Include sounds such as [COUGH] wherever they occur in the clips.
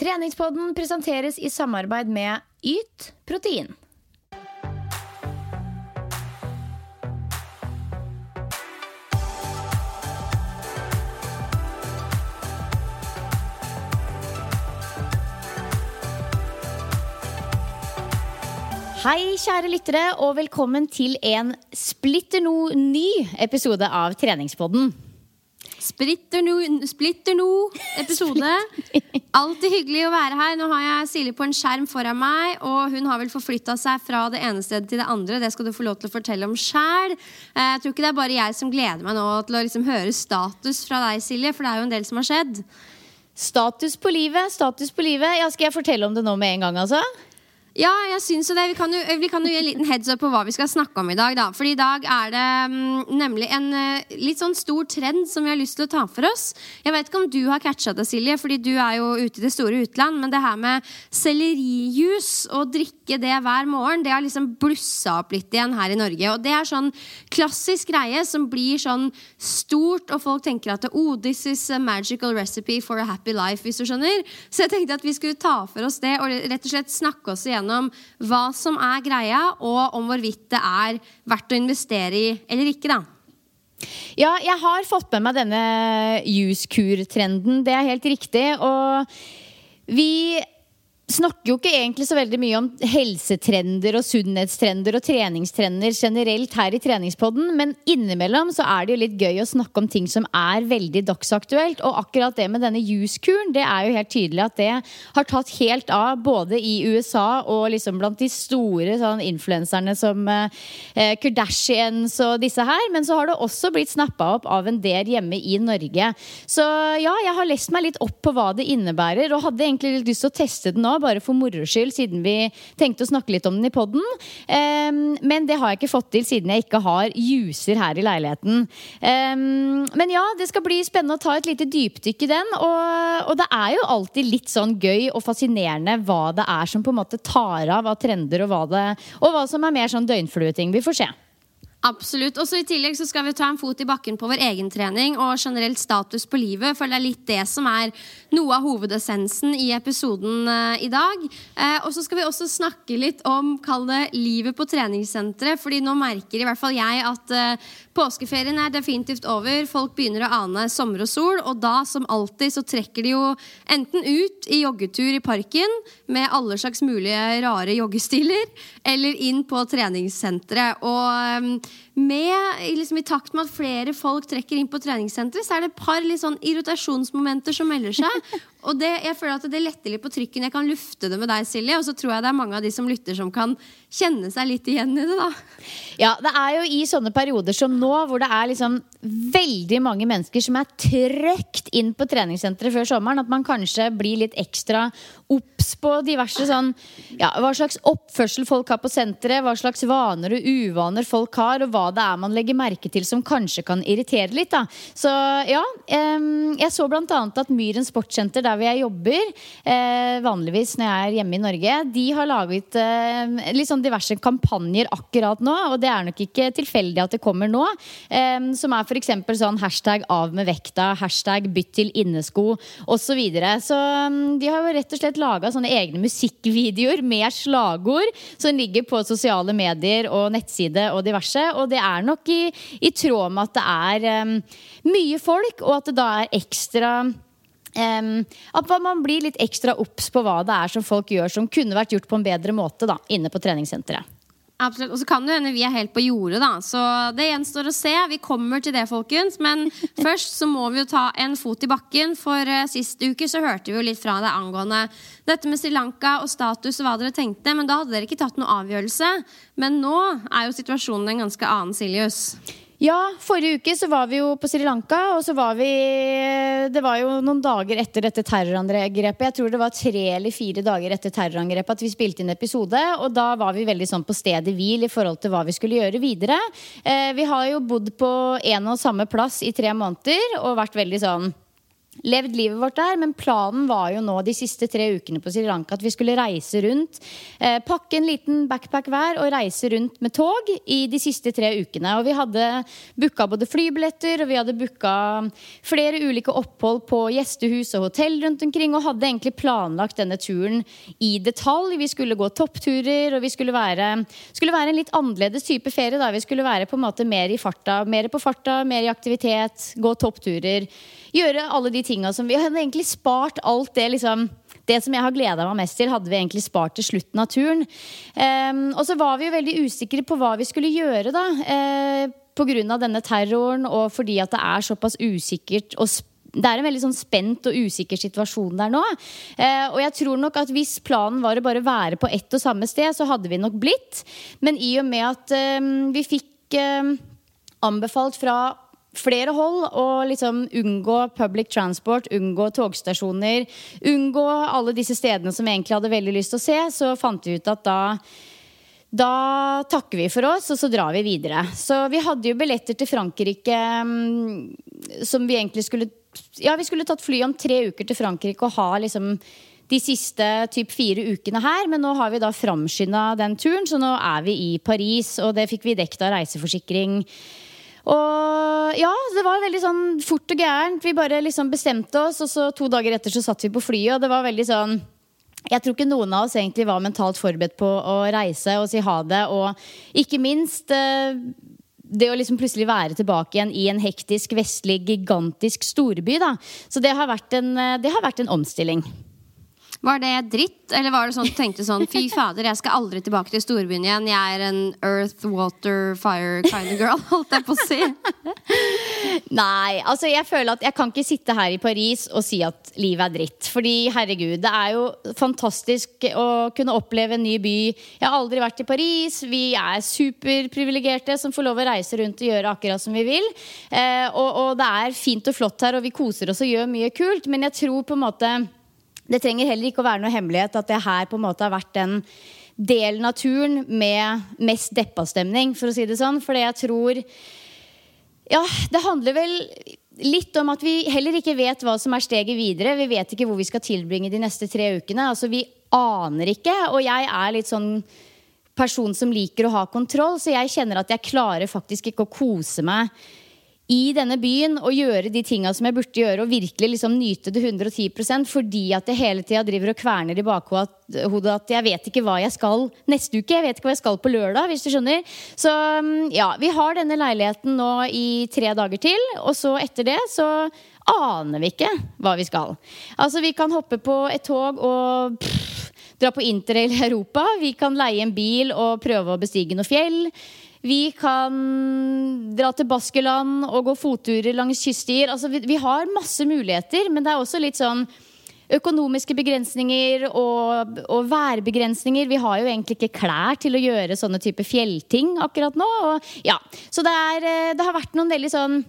Treningspodden presenteres i samarbeid med Yt protein. Hei, kjære lyttere, og velkommen til en splitter no ny episode av Treningspodden. Splitter no, splitter no episode. [LAUGHS] Alltid hyggelig å være her. Nå har jeg Silje på en skjerm foran meg, og hun har vel forflytta seg fra det ene stedet til det andre. Det skal du få lov til å fortelle om sjæl. Jeg tror ikke det er bare jeg som gleder meg nå til å liksom høre status fra deg, Silje, for det er jo en del som har skjedd. Status på livet, status på livet. Ja, Skal jeg fortelle om det nå med en gang, altså? Ja, jeg syns det. Vi kan jo, vi kan jo gi en liten heads up på hva vi skal snakke om i dag. da For i dag er det mm, nemlig en uh, litt sånn stor trend som vi har lyst til å ta for oss. Jeg vet ikke om du har catcha det, Silje, fordi du er jo ute i det store utland. Men det her med sellerijus og drikke det hver morgen, det har liksom blussa opp litt igjen her i Norge. Og det er sånn klassisk greie som blir sånn stort, og folk tenker at oh, this is a magical recipe for a happy life, hvis du skjønner. Så jeg tenkte at vi skulle ta for oss det og rett og slett snakke oss igjennom gjennom hva som er greia, og om hvorvidt det er verdt å investere i eller ikke. da. Ja, jeg har fått med meg denne juskur-trenden. Det er helt riktig. Og vi snakker jo ikke egentlig så veldig mye om helsetrender og sunnhetstrender og treningstrender generelt her i treningspodden, men innimellom så er det jo litt gøy å snakke om ting som er veldig dagsaktuelt. Og akkurat det med denne juskuren, det er jo helt tydelig at det har tatt helt av både i USA og liksom blant de store sånn influenserne som eh, Kardashians og disse her. Men så har det også blitt snappa opp av en del hjemme i Norge. Så ja, jeg har lest meg litt opp på hva det innebærer, og hadde egentlig litt lyst til å teste den nå bare for moro skyld, siden vi tenkte å snakke litt om den i poden. Um, men det har jeg ikke fått til siden jeg ikke har juser her i leiligheten. Um, men ja, det skal bli spennende å ta et lite dypdykk i den. Og, og, det er jo alltid litt sånn gøy og fascinerende hva det er som på en måte tar av av trender, og hva, det, og hva som er mer sånn døgnflueting. Vi får se. Absolutt. Og så I tillegg så skal vi ta en fot i bakken på vår egen trening og generelt status på livet. For det er litt det som er noe av hovedessensen i episoden uh, i dag. Uh, og så skal vi også snakke litt om kall det livet på treningssenteret. fordi nå merker i hvert fall jeg at uh, påskeferien er definitivt over. Folk begynner å ane sommer og sol, og da som alltid så trekker de jo enten ut i joggetur i parken med alle slags mulige rare joggestiler, eller inn på treningssenteret. Og um, med, liksom, I takt med at flere folk trekker inn på treningssenteret, så er det et par litt sånn irritasjonsmomenter som melder seg. [LAUGHS] Og det, jeg føler at det letter litt på trykken. Jeg kan lufte det med deg, Silje. Og så tror jeg det er mange av de som lytter, som kan kjenne seg litt igjen i det. da Ja, det er jo i sånne perioder som nå, hvor det er liksom veldig mange mennesker som er trukket inn på treningssenteret før sommeren, at man kanskje blir litt ekstra obs på diverse sånn Ja, hva slags oppførsel folk har på senteret, hva slags vaner og uvaner folk har, og hva det er man legger merke til som kanskje kan irritere litt. Da. Så ja, jeg så blant annet at Myren sportssenter, der hvor jeg jobber, eh, vanligvis når jeg er hjemme i Norge, de har laget litt sånn diverse kampanjer akkurat nå. Og det er nok ikke tilfeldig at det kommer nå. Som er f.eks. sånn hashtag av med vekta, hashtag bytt til innesko osv. Så, videre. så de har jo rett og slett laga sånne egne musikkvideoer med slagord som ligger på sosiale medier og nettside og diverse. Og det er nok i, i tråd med at det er um, mye folk, og at det da er ekstra Um, at man blir litt ekstra obs på hva det er som folk gjør som kunne vært gjort på en bedre måte da, inne på treningssenteret. Absolutt. Og så kan det hende vi er helt på jordet, da. Så det gjenstår å se. Vi kommer til det, folkens. Men [LAUGHS] først så må vi jo ta en fot i bakken. For uh, sist uke så hørte vi jo litt fra deg angående dette med Sri Lanka og status og hva dere tenkte. Men da hadde dere ikke tatt noen avgjørelse. Men nå er jo situasjonen en ganske annen, Siljus. Ja, forrige uke så var vi jo på Sri Lanka, og så var vi Det var jo noen dager etter dette terrorangrepet. Jeg tror det var tre eller fire dager etter terrorangrepet at vi spilte inn episode. Og da var vi veldig sånn på stedet hvil i forhold til hva vi skulle gjøre videre. Eh, vi har jo bodd på en og samme plass i tre måneder og vært veldig sånn levd livet vårt der. Men planen var jo nå de siste tre ukene på Sri Lanka at vi skulle reise rundt. Eh, pakke en liten backpack hver og reise rundt med tog i de siste tre ukene. Og vi hadde booka både flybilletter og vi hadde booka flere ulike opphold på gjestehus og hotell rundt omkring. Og hadde egentlig planlagt denne turen i detalj. Vi skulle gå toppturer, og vi skulle være, skulle være en litt annerledes type ferie. da Vi skulle være på en måte mer i farta, mer på farta, mer i aktivitet, gå toppturer gjøre alle de tinga som Vi hadde egentlig spart alt det liksom det som jeg har gleda meg mest til, hadde vi egentlig spart til slutten av turen. Um, og så var vi jo veldig usikre på hva vi skulle gjøre, da. Uh, Pga. denne terroren, og fordi at det er såpass usikkert og det er en veldig sånn spent og usikker situasjon der nå. Eh, og jeg tror nok at hvis planen var å bare være på ett og samme sted, så hadde vi nok blitt. Men i og med at eh, vi fikk eh, anbefalt fra flere hold og liksom unngå public transport, unngå togstasjoner, unngå alle disse stedene som vi egentlig hadde veldig lyst til å se, så fant vi ut at da da takker vi for oss, og så drar vi videre. Så vi hadde jo billetter til Frankrike um, som vi egentlig skulle Ja, vi skulle tatt fly om tre uker til Frankrike og ha liksom de siste typ fire ukene her, men nå har vi da framskynda den turen, så nå er vi i Paris, og det fikk vi dekket av reiseforsikring og ja, det var veldig sånn fort og gærent. Vi bare liksom bestemte oss, og så to dager etter så satt vi på flyet, og det var veldig sånn jeg tror ikke noen av oss egentlig var mentalt forberedt på å reise og si ha det. Og ikke minst eh, det å liksom plutselig være tilbake igjen i en hektisk, vestlig, gigantisk storby. Da. Så det har vært en, eh, har vært en omstilling. Var det dritt, eller var det sånn du tenkte sånn Fy fader, jeg skal aldri tilbake til storbyen igjen. Jeg er en earth, water, fire kind of girl, [LAUGHS] holdt jeg på å si. Nei, altså jeg føler at jeg kan ikke sitte her i Paris og si at livet er dritt. Fordi herregud, det er jo fantastisk å kunne oppleve en ny by. Jeg har aldri vært i Paris. Vi er superprivilegerte som får lov å reise rundt og gjøre akkurat som vi vil. Eh, og, og det er fint og flott her, og vi koser oss og gjør mye kult. Men jeg tror på en måte det trenger heller ikke å være noe hemmelighet at det her på en måte har vært den delen av turen med mest deppa-stemning, for å si det sånn. Fordi jeg tror Ja, det handler vel litt om at vi heller ikke vet hva som er steget videre. Vi vet ikke hvor vi skal tilbringe de neste tre ukene. Altså, vi aner ikke. Og jeg er litt sånn person som liker å ha kontroll, så jeg kjenner at jeg klarer faktisk ikke å kose meg i denne byen og gjøre de tinga som jeg burde gjøre, og virkelig liksom nyte det 110% fordi at jeg hele tida driver og kverner i bakhodet at jeg vet ikke hva jeg skal neste uke. Jeg vet ikke hva jeg skal på lørdag, hvis du skjønner. Så mm, ja, vi har denne leiligheten nå i tre dager til, og så etter det så aner vi ikke hva vi skal. Altså, vi kan hoppe på et tog og pff, dra på interrail i Europa. Vi kan leie en bil og prøve å bestige noe fjell. Vi kan dra til Baskeland og gå fotturer langs kyststier. Altså, vi, vi, har masse muligheter, men det er også litt sånn økonomiske begrensninger og, og, værbegrensninger. Vi har jo egentlig ikke klær til å gjøre sånne type fjellting akkurat nå. Og, ja. Så det, er, eh, det har vært noen veldig sånn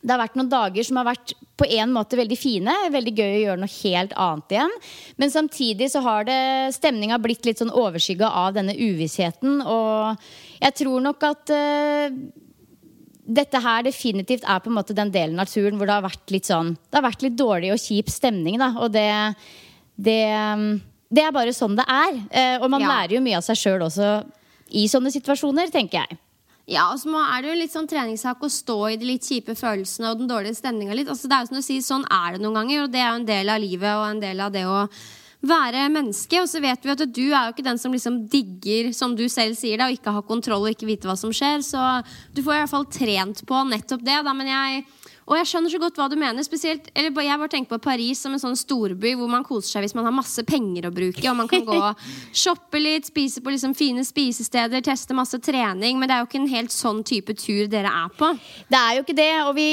det har vært noen dager som har vært på en måte veldig fine. Veldig gøy å gjøre noe helt annet igjen. Men samtidig så har det stemninga blitt litt sånn overskygga av denne uvissheten. Og jeg tror nok at uh, dette her definitivt er på en måte den delen av turen hvor det har vært litt sånn Det har vært litt dårlig og kjip stemning, da. Og det, det, det er bare sånn det er. Uh, og man Ja. lærer jo mye av seg sjøl også i sånne situasjoner, tenker jeg. Ja, og så er det jo litt sånn treningssak å stå i de litt kjipe følelsene og den dårlige stemninga litt. Altså, det er jo som du sier, sånn er det noen ganger, og det er jo en del av livet og en del av det å være menneske. Og så vet vi at du er jo ikke den som liksom digger, som du selv sier det, og ikke har kontroll og ikke vite hva som skjer. Så du får i hvert fall trent på nettopp det. Da. Men jeg og jeg skjønner så godt hva du mener. Spesielt, eller Jeg bare tenker på Paris som en sånn storby hvor man koser seg hvis man har masse penger å bruke. Og man kan gå og shoppe litt, spise på liksom fine spisesteder, teste masse trening. Men det er jo ikke en helt sånn type tur dere er på. Det er jo ikke det, og vi,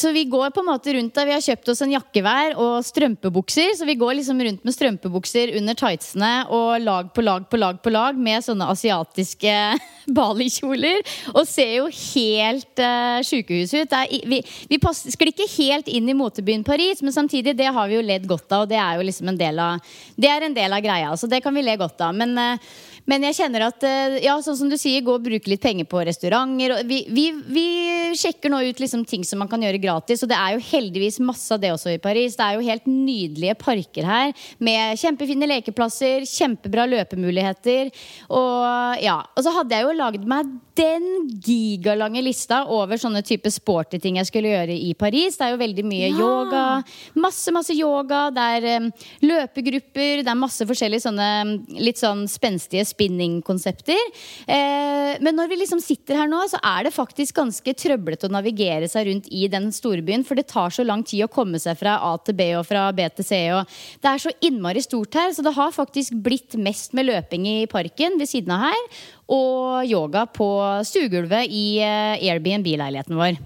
så vi går på en måte rundt der. Vi har kjøpt oss en jakke hver og strømpebukser. Så vi går liksom rundt med strømpebukser under tightsene og lag på lag på lag på lag med sånne asiatiske [LAUGHS] balikjoler. Og ser jo helt uh, sjukehus ut. Det er, vi vi skal ikke helt inn i motebyen Paris, men samtidig det har vi jo ledd godt av. Og det er jo liksom en del av, det er en del av greia. Så det kan vi le godt av. Men eh, men jeg kjenner at eh, ja, sånn som du sier, gå og bruke litt penger på restauranter. Og vi, vi, vi sjekker nå ut liksom ting som man kan gjøre gratis, og det er jo heldigvis masse av det også i Paris. Det er jo helt nydelige parker her med kjempefine lekeplasser, kjempebra løpemuligheter. Og ja, og så hadde jeg jo lagd meg den gigalange lista over sånne type sporty ting jeg skulle gjøre i Paris. Det er jo veldig mye Ja. yoga. Masse, masse yoga. Det er um, løpegrupper. Det er masse forskjellige sånne um, litt sånn spenstige spinningkonsepter. Eh, men når vi liksom sitter her nå, så er det faktisk ganske trøblete å navigere seg rundt i den storbyen. For det tar så lang tid å komme seg fra A til B og fra B til C. Og det er så innmari stort her, så det har faktisk blitt mest med løping i parken ved siden av her. Og yoga på stuegulvet i eh, Airbnb-leiligheten vår.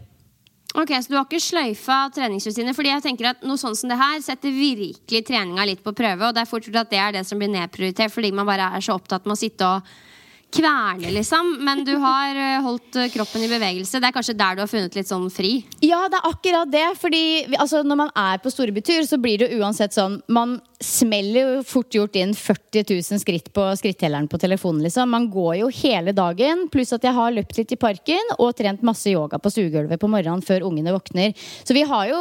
Ok, Så du har ikke sløyfa treningsrutiner? Fordi jeg tenker at noe sånn som det her setter virkelig treninga litt på prøve. Og det er fort gjort at det er det som blir nedprioritert, fordi man bare er så opptatt med å sitte og kverne, liksom. Men du har eh, holdt eh, kroppen i bevegelse. Det er kanskje der du har funnet litt sånn fri? Ja, det er akkurat det. Fordi altså, når man er på storbytur, så blir det uansett sånn Man smeller jo fort gjort inn 40 000 skritt på skrittelleren på telefonen. liksom Man går jo hele dagen. Pluss at jeg har løpt litt i parken og trent masse yoga på stuegulvet på morgenen før ungene våkner. Så vi har jo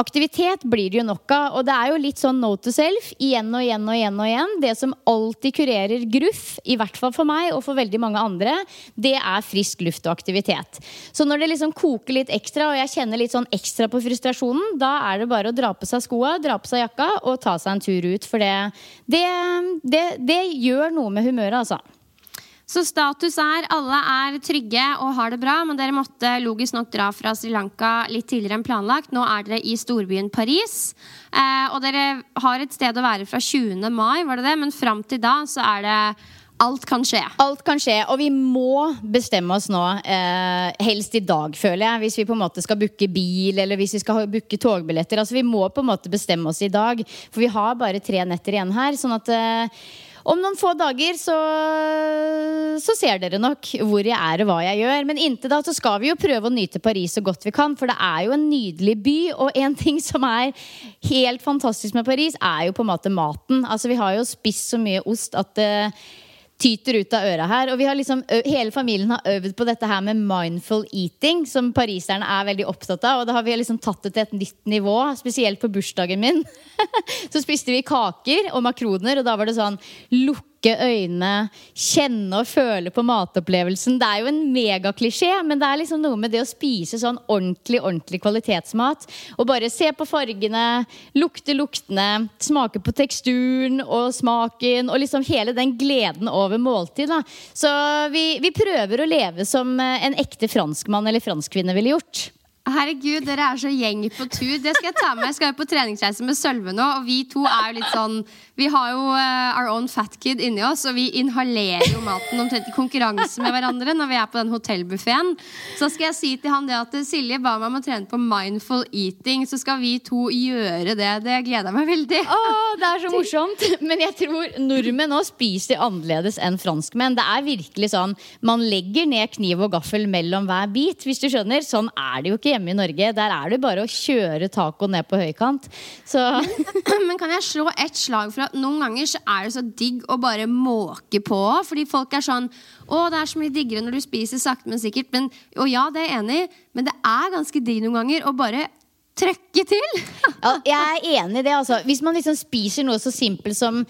Aktivitet blir det jo nok av, og det er jo litt sånn note to self igjen og igjen og igjen. og igjen. Det som alltid kurerer gruff, i hvert fall for meg og for veldig mange andre, det er frisk luft og aktivitet. Så når det liksom koker litt ekstra, og jeg kjenner litt sånn ekstra på frustrasjonen, da er det bare å dra på seg skoa, dra på seg jakka og ta seg en tur ut. For det, det, det, det gjør noe med humøret, altså. Så status er alle er trygge og har det bra, men dere måtte logisk nok dra fra Sri Lanka litt tidligere enn planlagt. Nå er dere i storbyen Paris, eh, og dere har et sted å være fra 20. mai, var det det? Men fram til da så er det Alt kan skje. Alt kan skje, og vi må bestemme oss nå. Eh, helst i dag, føler jeg. Hvis vi på en måte skal booke bil eller hvis vi skal booke togbilletter. Altså, vi må på en måte bestemme oss i dag, for vi har bare tre netter igjen her. Sånn at eh, om noen få dager så, så ser dere nok hvor jeg er og hva jeg gjør. Men inntil da så skal vi jo prøve å nyte Paris så godt vi kan, for det er jo en nydelig by. Og en ting som er helt fantastisk med Paris, er jo på en måte maten. Altså Vi har jo spist så mye ost at det tyter ut av øra her. Og vi har liksom, hele familien har øvd på dette her med mindful eating, som pariserne er veldig opptatt av. Og da har vi liksom tatt det til et nytt nivå, spesielt på bursdagen min. [LAUGHS] så spiste vi kaker og makroner, og da var det sånn lukke øynene, kjenne og føle på matopplevelsen. Det er jo en megaklisjé, men det er liksom noe med det å spise sånn ordentlig, ordentlig kvalitetsmat. Og bare se på fargene, lukte luktene, smake på teksturen og smaken, og liksom hele den gleden over måltid. Da. Så vi, vi prøver å leve som en ekte franskmann eller franskkvinne ville gjort. Herregud, dere er så gjeng på tur. Det skal jeg ta med. Jeg skal jo på treningsreise med Sølve nå, og vi to er jo litt sånn Vi har jo uh, our own fat kid inni oss, og vi inhalerer jo maten omtrent i konkurranse med hverandre når vi er på den hotellbuffeen. Så skal jeg si til han det at Silje ba meg om å trene på mindful eating, så skal vi to gjøre det. Det gleder jeg meg veldig. Åh, det er så morsomt! Men jeg tror nordmenn nå spiser annerledes enn franskmenn. Det er virkelig sånn Man legger ned kniv og gaffel mellom hver bit, hvis du skjønner. Sånn er det jo ikke hjemme i Norge. Der er det bare å kjøre taco ned på høykant. Så [CLEARS THROAT] Men kan jeg slå et slag for at noen ganger så er det så digg å bare måke på? Fordi folk er sånn Å, det er så mye diggere når du spiser sakte, men sikkert. Men, og ja, det er jeg enig i, men det er ganske digg noen ganger å bare trøkke til. [LAUGHS] ja, jeg er enig i det, altså. Hvis man liksom spiser noe så simpelt som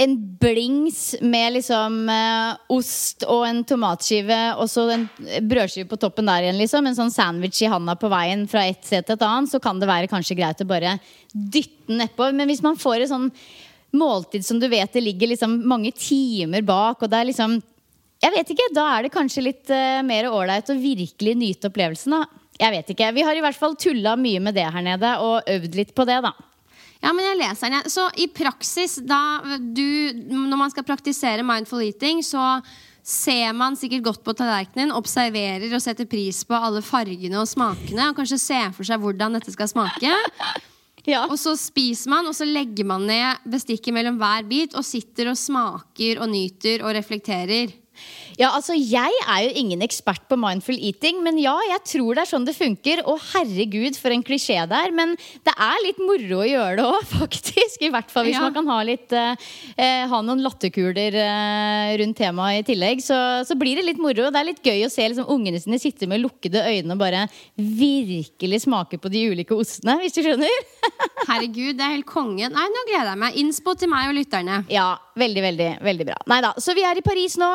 en blings med liksom eh, ost og en tomatskive og så en brødskive på toppen der igjen, liksom. En sånn sandwich i handa på veien fra et sted til et annet, så kan det være kanskje greit å bare dytte den nedpå. Men hvis man får et sånn måltid som du vet det ligger liksom mange timer bak, og det er liksom Jeg vet ikke. Da er det kanskje litt eh, mer ålreit å virkelig nyte opplevelsen, da. Jeg vet ikke. Vi har i hvert fall tulla mye med det her nede og øvd litt på det, da. Ja, men jeg leser den. Så i praksis, da du Når man skal praktisere mindful eating, så ser man sikkert godt på tallerkenen, observerer og setter pris på alle fargene og smakene, og kanskje ser for seg hvordan dette skal smake. Ja. Og så spiser man, og så legger man ned bestikket mellom hver bit og sitter og smaker og nyter og reflekterer. Ja, altså Jeg er jo ingen ekspert på mindful eating, men ja, jeg tror det er sånn det funker. Og herregud, for en klisjé det er. Men det er litt moro å gjøre det òg, [LAUGHS] faktisk. I hvert fall hvis ja. man kan ha litt eh, Ha noen latterkuler eh, rundt temaet i tillegg. Så, så, blir det litt moro. Det er litt gøy å se liksom, ungene sine sitte med lukkede øyne og bare virkelig smake på de ulike ostene, hvis du skjønner. [LAUGHS] herregud, det er helt konge. Nei, nå gleder jeg meg. Innspo til meg og lytterne. Ja, veldig, veldig, veldig bra. Nei da. Så vi er i Paris nå.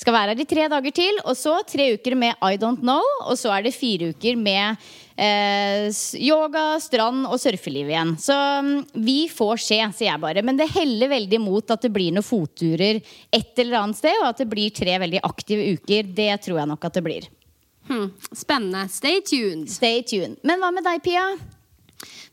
Skal være her i tre dager til. Og så tre uker med I Don't Know. Og så er det fire uker med eh, yoga, strand og surfeliv igjen. Så um, vi får se, sier jeg bare. Men det heller veldig mot at det blir noen fotturer et eller annet sted, og at det blir tre veldig aktive uker. Det tror jeg nok at det blir. Hmm, spennende. Stay tuned. Stay tuned. Men hva med deg, Pia?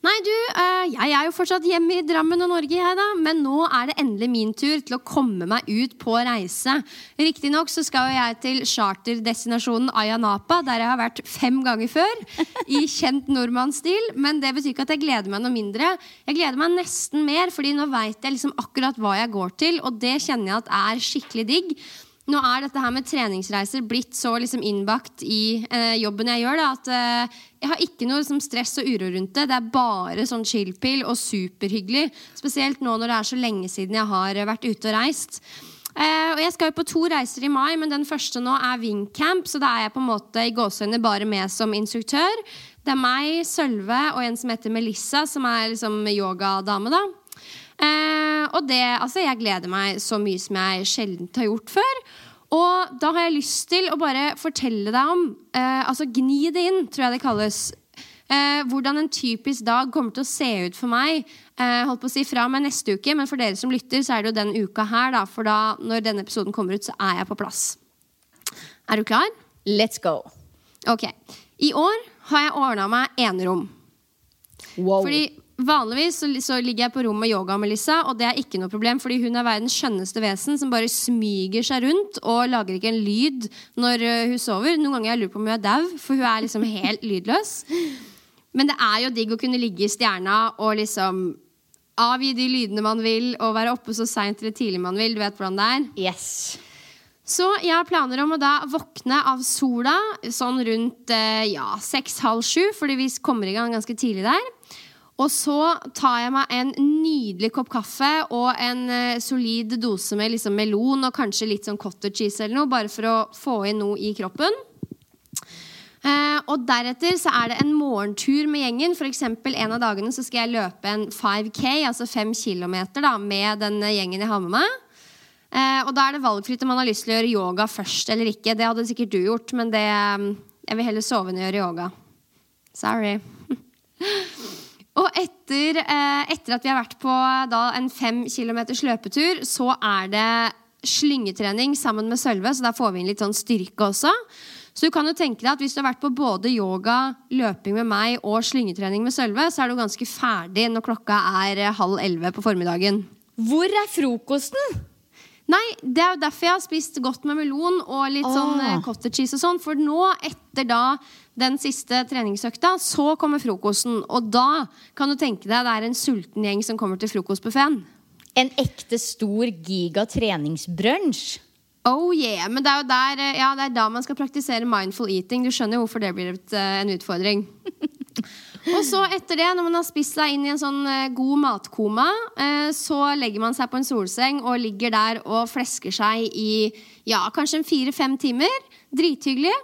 Nei, du, uh, jeg er jo fortsatt hjemme i Drammen og Norge, jeg, da. Men nå er det endelig min tur til å komme meg ut på reise. Riktignok så skal jeg til charterdestinasjonen Ayanapa, der jeg har vært fem ganger før. I kjent nordmannsstil. Men det betyr ikke at jeg gleder meg noe mindre. Jeg gleder meg nesten mer, fordi nå veit jeg liksom akkurat hva jeg går til, og det kjenner jeg at er skikkelig digg. Nå er dette her med treningsreiser blitt så liksom innbakt i eh, jobben jeg gjør, da, at eh, jeg har ikke noe liksom, stress og uro rundt det. Det er bare sånn chill-pill og superhyggelig. Spesielt nå når det er så lenge siden jeg har vært ute og reist. Eh, og Jeg skal jo på to reiser i mai, men den første nå er Wingcamp. Så da er jeg på en måte i gåseøyne bare med som instruktør. Det er meg, Sølve og en som heter Melissa, som er liksom yogadame. da Eh, og det, altså, jeg gleder meg så mye som jeg sjelden har gjort før. Og da har jeg lyst til å bare fortelle deg om eh, Altså gni det inn, tror jeg det kalles. Eh, hvordan en typisk dag kommer til å se ut for meg. Eh, holdt på å si fra meg neste uke, men for dere som lytter, så er det jo den uka her. Da, for da, når denne episoden kommer ut, så er jeg på plass. Er du klar? Let's go. Ok. I år har jeg ordna meg enerom. Wow. Fordi Vanligvis så, så, ligger jeg på rom med yoga med Lisa og det er ikke noe problem, fordi hun er verdens skjønneste vesen som bare smyger seg rundt og lager ikke en lyd når uh, hun sover. Noen ganger jeg lurer på om hun er dau, for hun er liksom helt lydløs. Men det er jo digg å kunne ligge i stjerna og liksom avgi de lydene man vil, og være oppe så seint eller tidlig man vil. Du vet hvordan det er? Yes. Så jeg har planer om å da våkne av sola sånn rundt eh, ja, seks-halv sju, fordi vi kommer i gang ganske tidlig der. Og så tar jeg meg en nydelig kopp kaffe og en uh, solid dose med liksom melon og kanskje litt sånn cottage cheese eller noe, bare for å få inn noe i kroppen. Uh, og deretter så er det en morgentur med gjengen. For en av dagene så skal jeg løpe en 5K, altså 5 km, da, med den gjengen jeg har med meg. Uh, og da er det valgfritt om man har lyst til å gjøre yoga først eller ikke. Det hadde sikkert du gjort, men det, jeg vil heller sove enn å gjøre yoga. Sorry. [LAUGHS] Og etter, eh, etter, at vi har vært på da, en fem kilometers løpetur, så er det slyngetrening sammen med Sølve, så der får vi inn litt sånn styrke også. Så du kan jo tenke deg at hvis du har vært på både yoga, løping med meg og slyngetrening med Sølve, så er du ganske ferdig når klokka er eh, halv elleve på formiddagen. Hvor er frokosten? Nei, det er jo derfor jeg har spist godt med melon og litt sånn eh, cottage cheese og sånn. For nå, etter da den siste treningsøkta, så kommer frokosten. Og da kan du tenke deg det er en sulten gjeng som kommer til frokostbuffeen. En ekte stor giga treningsbrunsj? Oh yeah, men det er jo der, eh, ja, det er da man skal praktisere mindful eating. Du skjønner jo hvorfor det blir et, eh, en utfordring. [LAUGHS] Og så etter det, når man har spist seg inn i en sånn eh, god matkoma, eh, så legger man seg på en solseng og ligger der og flesker seg i ja, kanskje fire-fem timer. Drithyggelig.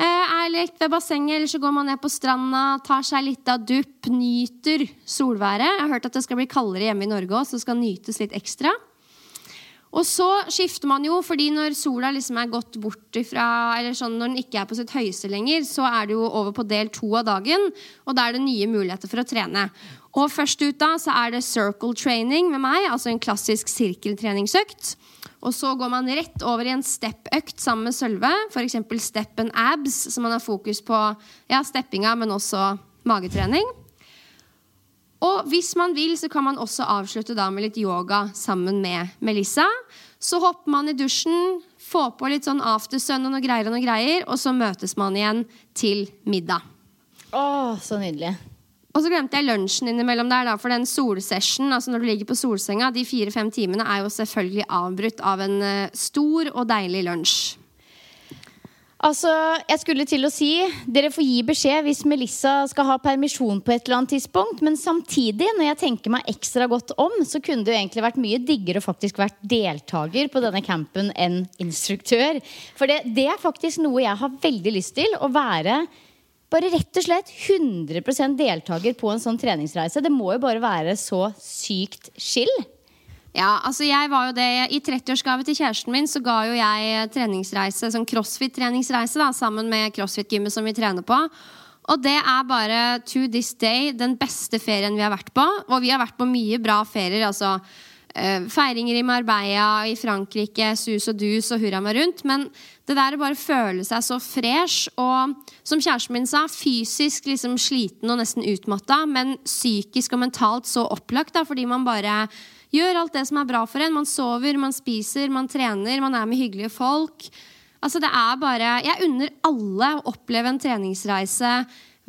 Eh, er litt ved bassenget, eller så går man ned på stranda, tar seg litt av dupp, nyter solværet. Jeg har hørt at det skal bli kaldere hjemme i Norge òg, så det skal nytes litt ekstra. Og så skifter man jo, fordi når sola liksom er gått bort ifra Eller sånn når den ikke er på sitt høyeste lenger, så er det jo over på del to av dagen. Og da er det nye muligheter for å trene. Og først ut da så er det circle training med meg, altså en klassisk sirkeltreningsøkt. Og så går man rett over i en step-økt sammen med Sølve. F.eks. step and abs, så man har fokus på ja, steppinga, men også magetrening. Og hvis man vil, så kan man også avslutte da med litt yoga sammen med Melissa. Så hopper man i dusjen, får på litt sånn aftersun og noe greier, og noe greier, og så møtes man igjen til middag. Å, så nydelig. Og så glemte jeg lunsjen innimellom der, da, for den solsession, altså når du ligger på solsenga, de fire-fem timene er jo selvfølgelig avbrutt av en uh, stor og deilig lunsj. Altså, jeg skulle til å si Dere får gi beskjed hvis Melissa skal ha permisjon på et eller annet tidspunkt. Men samtidig, når jeg tenker meg ekstra godt om, så kunne det jo egentlig vært mye diggere å faktisk vært deltaker på denne campen enn instruktør. For det, det er faktisk noe jeg har veldig lyst til. Å være bare rett og slett 100% deltaker på en sånn treningsreise. Det må jo bare være så sykt chill. Ja, altså jeg var jo det I 30-årsgave til kjæresten min så ga jo jeg treningsreise, sånn crossfit-treningsreise da, sammen med crossfit-gymmet som vi trener på. Og det er bare to this day den beste ferien vi har vært på. Og vi har vært på mye bra ferier. altså uh, Feiringer i Marbella, i Frankrike, sus og dus og hurra meg rundt. Men det der å bare føle seg så fresh og som kjæresten min sa, fysisk liksom sliten og nesten utmatta, men psykisk og mentalt så opplagt da, fordi man bare Gjør alt det som er bra for en. Man sover, man spiser, man trener, man er med hyggelige folk. Altså det er bare, Jeg unner alle å oppleve en treningsreise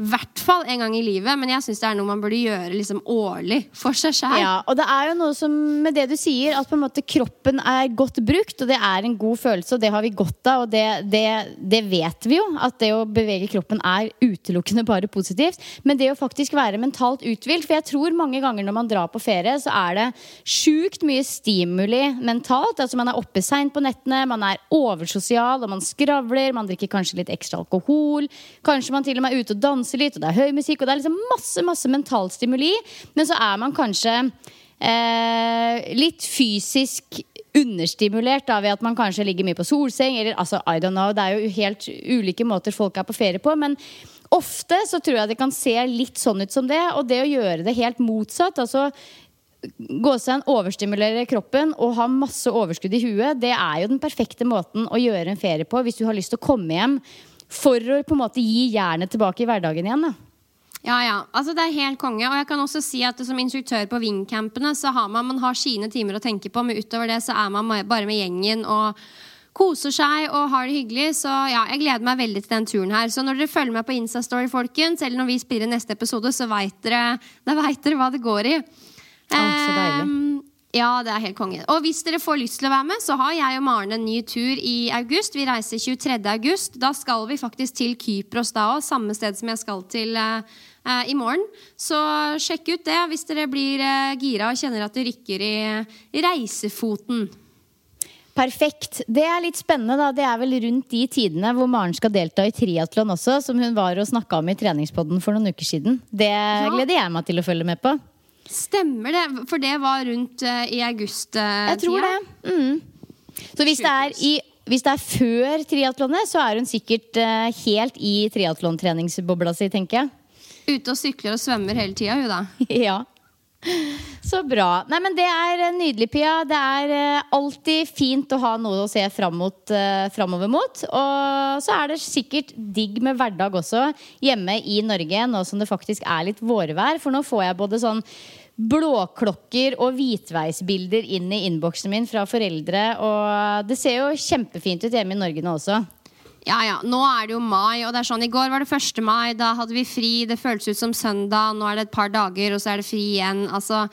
hvert fall en gang i livet, men jeg syns det er noe man burde gjøre liksom årlig for seg sjøl. Ja, og det er jo noe som med det du sier, at på en måte kroppen er godt brukt, og det er en god følelse, og det har vi godt av, og det, det, det vet vi jo. At det å bevege kroppen er utelukkende bare positivt. Men det å faktisk være mentalt uthvilt, for jeg tror mange ganger når man drar på ferie, så er det sjukt mye stimuli mentalt. Altså man er oppe seint på nettene, man er oversosial, og man skravler, man drikker kanskje litt ekstra alkohol. Kanskje man til og med er ute og danser litt, og det er høy musikk, og det er liksom masse, masse mentalstimuli. Men så er man kanskje eh, litt fysisk understimulert da, ved at man kanskje ligger mye på solseng. Eller altså, I don't know, Det er jo helt ulike måter folk er på ferie på. Men ofte så tror jeg det kan se litt sånn ut som det. Og det å gjøre det helt motsatt, altså gåsehud overstimulere kroppen og ha masse overskudd i huet, det er jo den perfekte måten å gjøre en ferie på hvis du har lyst til å komme hjem for å på en måte gi jernet tilbake i hverdagen igjen. da ja, ja. Altså, det er helt konge. Og jeg kan også si at som instruktør på wingcampene så har man, man har sine timer å tenke på, men utover det så er man bare med gjengen og koser seg og har det hyggelig. Så ja, jeg gleder meg veldig til den turen her. Så når dere følger meg på Instastory, folkens, eller når vi spiller neste episode, så veit dere, vet dere hva det går i. Ah, så deilig. Um, ja, det er helt konge. Og hvis dere får lyst til å være med, så har jeg og Maren en ny tur i august. Vi reiser 23. august. Da skal vi faktisk til Kypros da òg, samme sted som jeg skal til uh, i morgen. Så sjekk ut det hvis dere blir uh, gira og kjenner at det rykker i, i reisefoten. Perfekt. Det er litt spennende. da Det er vel rundt de tidene hvor Maren skal delta i triatlon også, som hun var og snakka om i treningspodden for noen uker siden. Det ja. gleder jeg meg til å følge med på. Stemmer det, for det var rundt uh, i august-tida. Jeg tror det. Mm. Så hvis det, er i, hvis det er før triatlonet, så er hun sikkert uh, helt i triatlontreningsbobla si, tenker jeg. Ute og sykler og svømmer hele tida, hun da. [LAUGHS] ja. [LAUGHS] Så bra. Nei, men Det er eh, nydelig, Pia. Det er uh, alltid fint å ha noe å se fram mot, uh, framover mot. Og så er det sikkert digg med hverdag også hjemme i Norge, nå som det faktisk er litt vårvær. For nå får jeg både sånn blåklokker og hvitveisbilder inn i innboksen min fra foreldre. Og det ser jo kjempefint ut hjemme i Norge nå også. Ja, ja. Nå er det jo mai, og det er sånn, i går var det 1. mai. Da hadde vi fri. Det føltes ut som søndag. Nå er det et par dager, og så er det fri igjen. Altså,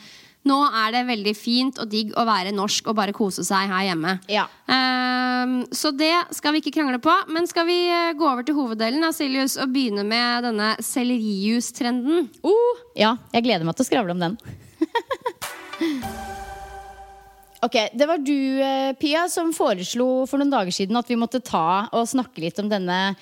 Nå er det veldig fint og digg å være norsk og bare kose seg her hjemme. Ja. Um, så det skal vi ikke krangle på. Men skal vi eh, gå over til hoveddelen av Silius og begynne med denne sellerijus-trenden? Uh, ja, jeg gleder meg til å skravle om den. [LAUGHS] Ok, Det var du, eh, Pia, som foreslo for noen dager siden at vi måtte ta og snakke litt om denne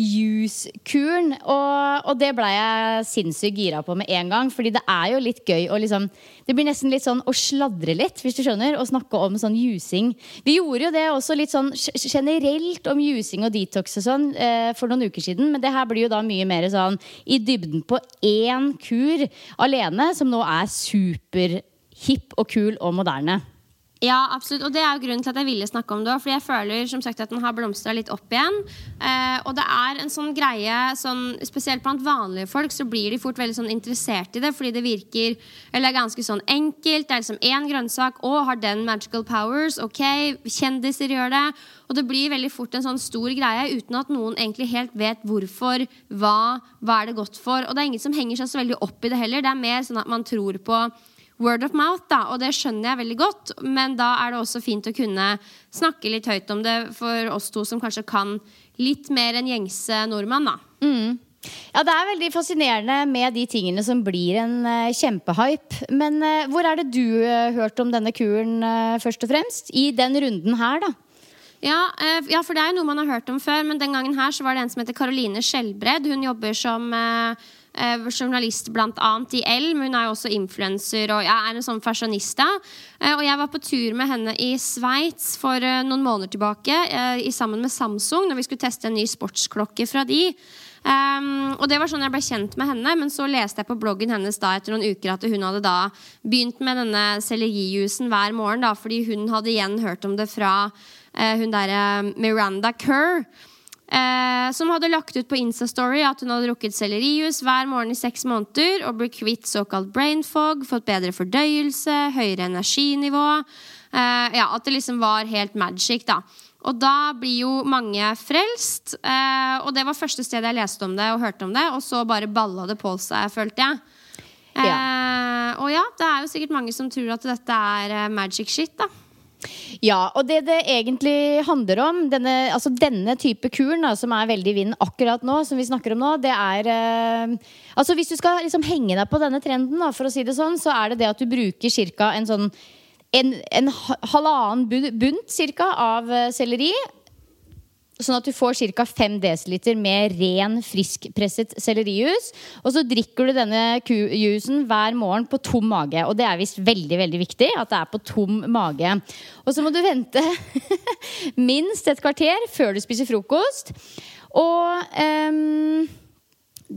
juice-kuren. Og, og, det blei jeg sinnssykt gira på med en gang. Fordi det er jo litt gøy å liksom Det blir nesten litt sånn å sladre litt, hvis du skjønner. Å snakke om sånn jusing. Vi gjorde jo det også litt sånn generelt om jusing og detox og sånn eh, for noen uker siden. Men det her blir jo da mye mer sånn i dybden på én kur alene, som nå er superhipp og kul og moderne. Ja, absolutt. Og det er jo grunnen til at jeg ville snakke om det Fordi jeg føler som sagt at den har blomstra litt opp igjen. Eh, og det er en sånn greie sånn, Spesielt blant vanlige folk så blir de fort veldig sånn interessert i det. Fordi det virker Eller er ganske sånn enkelt. Det er liksom én grønnsak. Å, har den magical powers? Ok, kjendiser gjør det. Og det blir veldig fort en sånn stor greie uten at noen egentlig helt vet hvorfor. Hva, hva er det godt for? Og det er ingen som henger seg så veldig opp i det heller. Det er mer sånn at man tror på word of mouth, da, og det skjønner jeg veldig godt. Men da er det også fint å kunne snakke litt høyt om det for oss to som kanskje kan litt mer enn gjengse nordmann. da. Mm. Ja, Det er veldig fascinerende med de tingene som blir en uh, kjempehype. Men uh, hvor er det du uh, hørte om denne kuren først og fremst? I den runden her, da? Ja, ja, for det er jo noe man har hørt om før, men den gangen her så var det en som heter Caroline Skjelbred. Hun jobber som eh, journalist bl.a. i Elm. Hun er jo også influenser og ja, er en sånn fashionista. Eh, og jeg var på tur med henne i Sveits for eh, noen måneder tilbake eh, sammen med Samsung når vi skulle teste en ny sportsklokke fra de. Um, og det var sånn jeg ble kjent med henne, men så leste jeg på bloggen hennes da etter noen uker at hun hadde da begynt med denne sellerijusen hver morgen, da, fordi hun hadde igjen hørt om det fra uh, hun derre Miranda Kerr. Eh, som hadde lagt ut på Instastory at hun hadde drukket sellerijus hver morgen i seks måneder og ble kvitt såkalt brain fog, fått bedre fordøyelse, høyere energinivå. Eh, ja, At det liksom var helt magic, da. Og da blir jo mange frelst. Eh, og det var første sted jeg leste om det og hørte om det, og så bare balla det på seg, følte jeg. Ja. Eh, og ja, det er jo sikkert mange som tror at dette er eh, magic shit, da. Ja, og det det egentlig handler om, denne, altså denne type kuren da, som er veldig i vinden akkurat nå, som vi snakker om nå, det er eh, Altså Hvis du skal liksom henge deg på denne trenden, da, for å si det sånn, så er det det at du bruker ca. en sånn en, en halvannen bunt cirka, av eh, selleri Sånn at du får ca. 5 dl med ren, friskpresset sellerijus. Og så drikker du denne juicen hver morgen på tom mage. Og det er visst veldig veldig viktig at det er på tom mage. Og så må du vente [LAUGHS] minst et kvarter før du spiser frokost. Og um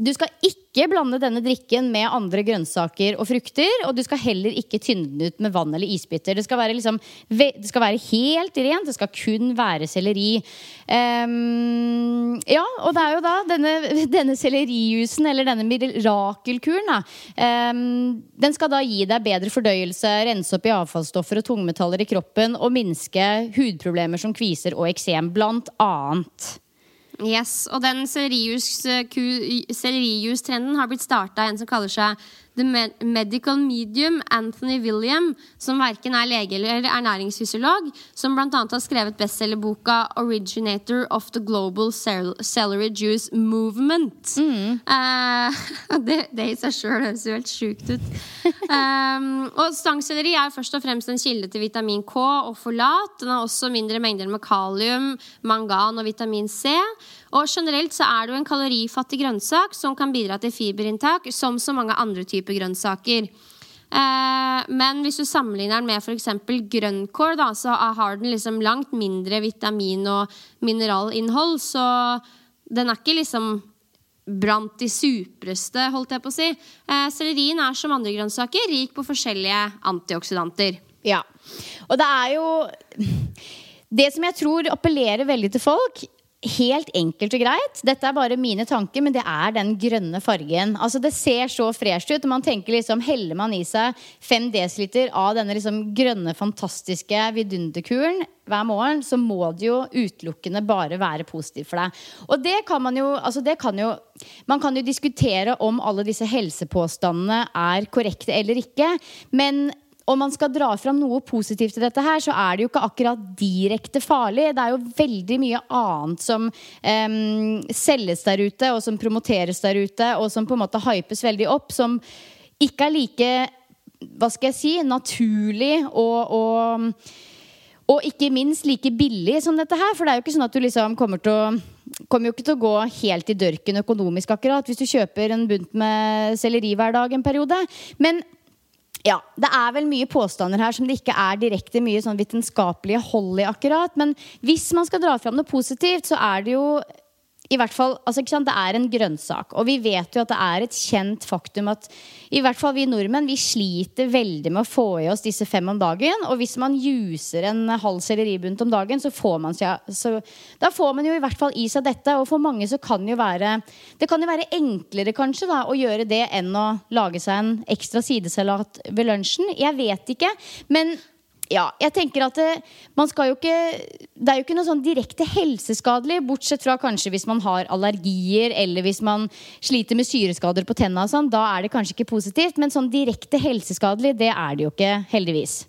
du skal ikke blande denne drikken med andre grønnsaker og frukter. Og du skal heller ikke tynne den ut med vann eller isbiter. Det skal være, liksom, det skal være helt rent. Det skal kun være selleri. Um, ja, og det er jo da denne, [LAUGHS] denne sellerijusen, eller denne mirakelkuren, da, um, den skal da gi deg bedre fordøyelse, rense opp i avfallsstoffer og tungmetaller i kroppen og minske hudproblemer som kviser og eksem, blant annet. Yes, og den sellerijus-trenden har blitt starta av en som kaller seg The Medical Medium Anthony William, som verken er lege eller ernæringsfysiolog, som bl.a. har skrevet bestselgerboka 'Originator of the Global Celery Juice Movement'. Mm. Uh, [LAUGHS] det, det, i seg sjøl høres jo helt sjukt ut. um, og stangselleri er først og fremst en kilde til vitamin K og folat. Den har også mindre mengder med kalium, mangan og vitamin C. Og generelt så er det jo en kalorifattig grønnsak som kan bidra til fiberinntak, som så mange andre typer grønnsaker. Eh, men hvis du sammenligner den med f.eks. grønnkål, da, så har den liksom langt mindre vitamin- og mineralinnhold. Så den er ikke liksom blant de supreste, holdt jeg på å si. Eh, sellerien er som andre grønnsaker rik på forskjellige antioksidanter. Ja, og det er jo Det som jeg tror appellerer veldig til folk, helt enkelt og greit. Dette er bare mine tanker, men det er den grønne fargen. Altså Det ser så fresh ut. Man tenker liksom, Heller man i seg 5 dl av denne liksom grønne, fantastiske vidunderkuren hver morgen, så må det jo utelukkende bare være positivt for deg. Og det kan man jo, altså det kan jo Man kan jo diskutere om alle disse helsepåstandene er korrekte eller ikke. Men om man skal dra fram noe positivt i dette her, så er det jo ikke akkurat direkte farlig. Det er jo veldig mye annet som um, selges der ute, og som promoteres der ute, og som på en måte hypes veldig opp, som ikke er like hva skal jeg si naturlig og, og, og ikke minst like billig som dette her. For det er jo ikke sånn at du liksom kommer til å kommer jo ikke til å gå helt i dørken økonomisk akkurat hvis du kjøper en bunt med selleri hver dag en periode. Men ja, Det er vel mye påstander her som det ikke er direkte mye sånn vitenskapelige hold i. akkurat, Men hvis man skal dra fram noe positivt, så er det jo i hvert fall, altså Det er en grønnsak. Og vi vet jo at det er et kjent faktum at i hvert fall vi nordmenn vi sliter veldig med å få i oss disse fem om dagen. Og hvis man juser en halv selleribunt om dagen, så får man så, da får man jo i hvert fall i seg dette. Og for mange så kan jo være det kan jo være enklere kanskje da, å gjøre det enn å lage seg en ekstra sidesalat ved lunsjen. Jeg vet ikke. Men ja, jeg tenker at det, man skal jo ikke Det er jo ikke noe sånn direkte helseskadelig, bortsett fra kanskje hvis man har allergier eller hvis man sliter med syreskader på tenna. Sånn, da er det kanskje ikke positivt, men sånn direkte helseskadelig, det er det jo ikke, heldigvis.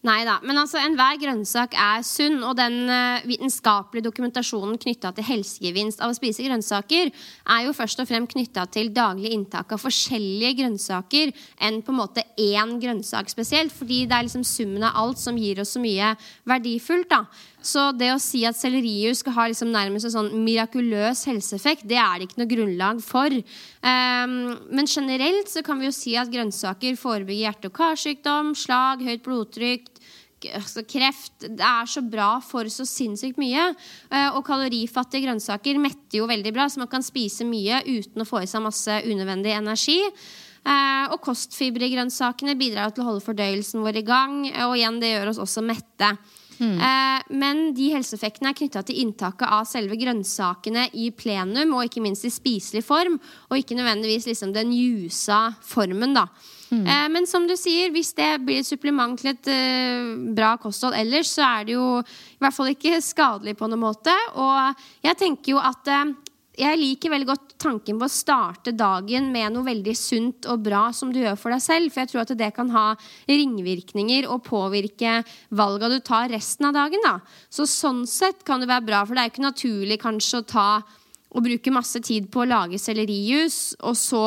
Nei da. Men altså, enhver grønnsak er sunn, og den uh, vitenskapelige dokumentasjonen knytta til helsegevinst av å spise grønnsaker er jo først og fremst knytta til daglig inntak av forskjellige grønnsaker enn på en måte én grønnsak spesielt. Fordi det er liksom summen av alt som gir oss så mye verdifullt. da. Så det å si at sellerijus skal ha liksom nærmest en sånn mirakuløs helseeffekt, det er det ikke noe grunnlag for. Um, men generelt så kan vi jo si at grønnsaker forebygger hjerte- og karsykdom, slag, høyt blodtrykk, altså kreft Det er så bra for så sinnssykt mye. Uh, og kalorifattige grønnsaker metter jo veldig bra, så man kan spise mye uten å få i seg masse unødvendig energi. Uh, og kostfibre i grønnsakene bidrar til å holde fordøyelsen vår i gang. Og igjen, det gjør oss også mette. Mm. Uh, men de helseeffektene er knytta til inntaket av selve grønnsakene i plenum, og ikke minst i spiselig form, og ikke nødvendigvis liksom den jusa formen. da Mm. Eh, men som du sier, hvis det blir et supplement til et uh, bra kosthold ellers, så er det jo i hvert fall ikke skadelig på noen måte. Og jeg tenker jo at uh, jeg liker veldig godt tanken på å starte dagen med noe veldig sunt og bra som du gjør for deg selv. For jeg tror at det kan ha ringvirkninger og påvirke valga du tar resten av dagen. Da. Så sånn sett kan det være bra, for det er jo ikke naturlig kanskje å ta og bruke masse tid på å lage sellerijus, og så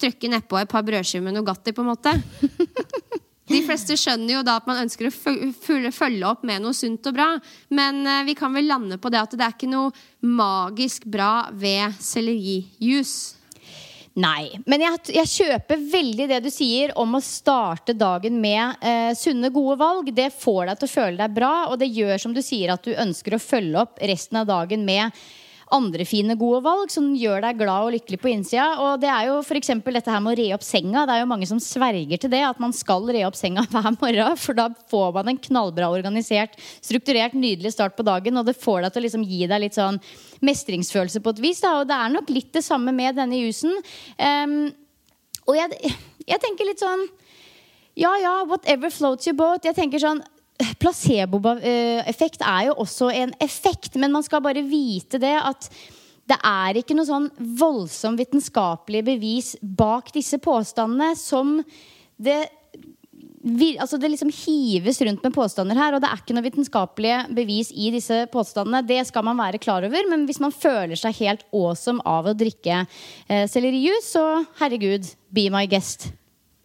trykke nedpå et par brødskiver med Nugatti, på en måte. [LAUGHS] De fleste skjønner jo da at man ønsker å følge opp med noe sunt og bra. Men eh, vi kan vel lande på det at det er ikke noe magisk bra ved sellerijus. Nei. Men jeg, jeg, kjøper veldig det du sier om å starte dagen med eh, sunne, gode valg. Det får deg til å føle deg bra, og det gjør som du sier at du ønsker å følge opp resten av dagen med andre fine, gode valg som gjør deg glad og lykkelig på innsida. Og det er jo f.eks. dette her med å re opp senga. Det er jo mange som sverger til det, at man skal re opp senga [LAUGHS] hver morgen. For da får man en knallbra organisert, strukturert, nydelig start på dagen. Og det får deg til å liksom gi deg litt sånn mestringsfølelse på et vis. Da. Og det er nok litt det samme med denne jusen. Um, og jeg, jeg tenker litt sånn Ja ja, whatever floats your boat. Jeg tenker sånn Placeboeffekt er jo også en effekt, men man skal bare vite det at det er ikke noe sånn voldsomt vitenskapelig bevis bak disse påstandene som det altså det liksom hives rundt med påstander her, og det er ikke noe vitenskapelige bevis i disse påstandene. Det skal man være klar over, men hvis man føler seg helt awesome av å drikke eh, sellerijus, så herregud, be my guest.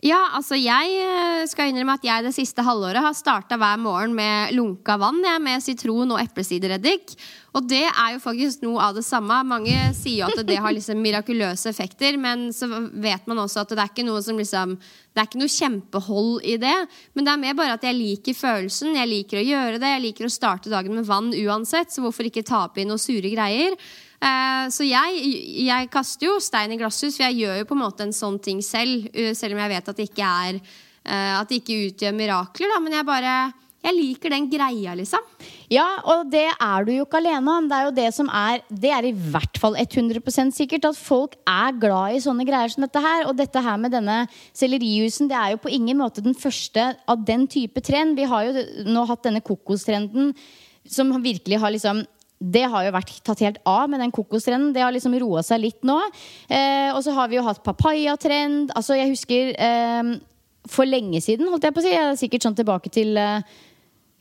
Ja, altså jeg eh, skal innrømme at jeg det siste halvåret har starta hver morgen med lunka vann jeg, med sitron og eplesidereddik. Og det er jo faktisk noe av det samme. Mange sier jo at det har liksom mirakuløse effekter, men så vet man også at det er ikke noe som liksom Det er ikke noe kjempehold i det. Men det er mer bare at jeg liker følelsen. Jeg liker å gjøre det. Jeg liker å starte dagen med vann uansett, så hvorfor ikke ta oppi noen sure greier? Eh, så jeg, jeg, kaster jo stein i glasshus, for jeg gjør jo på en måte en sånn ting selv. Selv om jeg vet at det ikke, er, eh, at det ikke utgjør mirakler. Da. Men jeg bare jeg liker den greia, liksom. Ja, og det er du jo ikke alene om. Det er jo det som er Det er i hvert fall 100% sikkert at folk er glad i sånne greier som dette her. Og dette her med denne sellerijusen, det er jo på ingen måte den første av den type trend. Vi har jo nå hatt denne kokostrenden som virkelig har liksom det har jo vært tatt helt av med den kokostrenden. Det har liksom roa seg litt nå. Eh, og så har vi jo hatt papayatrend. Altså, jeg husker eh, for lenge siden, holdt jeg på å si. Jeg er sikkert sånn tilbake til eh,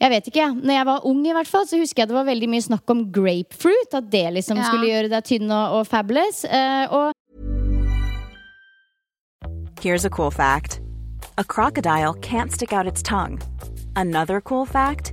jeg vet ikke, Når jeg var ung, i hvert fall, så husker jeg det var veldig mye snakk om grapefruit. At det liksom Ja. skulle gjøre deg tynn og, og fabulous. Eh, og Here's a cool fact a crocodile can't stick out its tongue. Another cool fact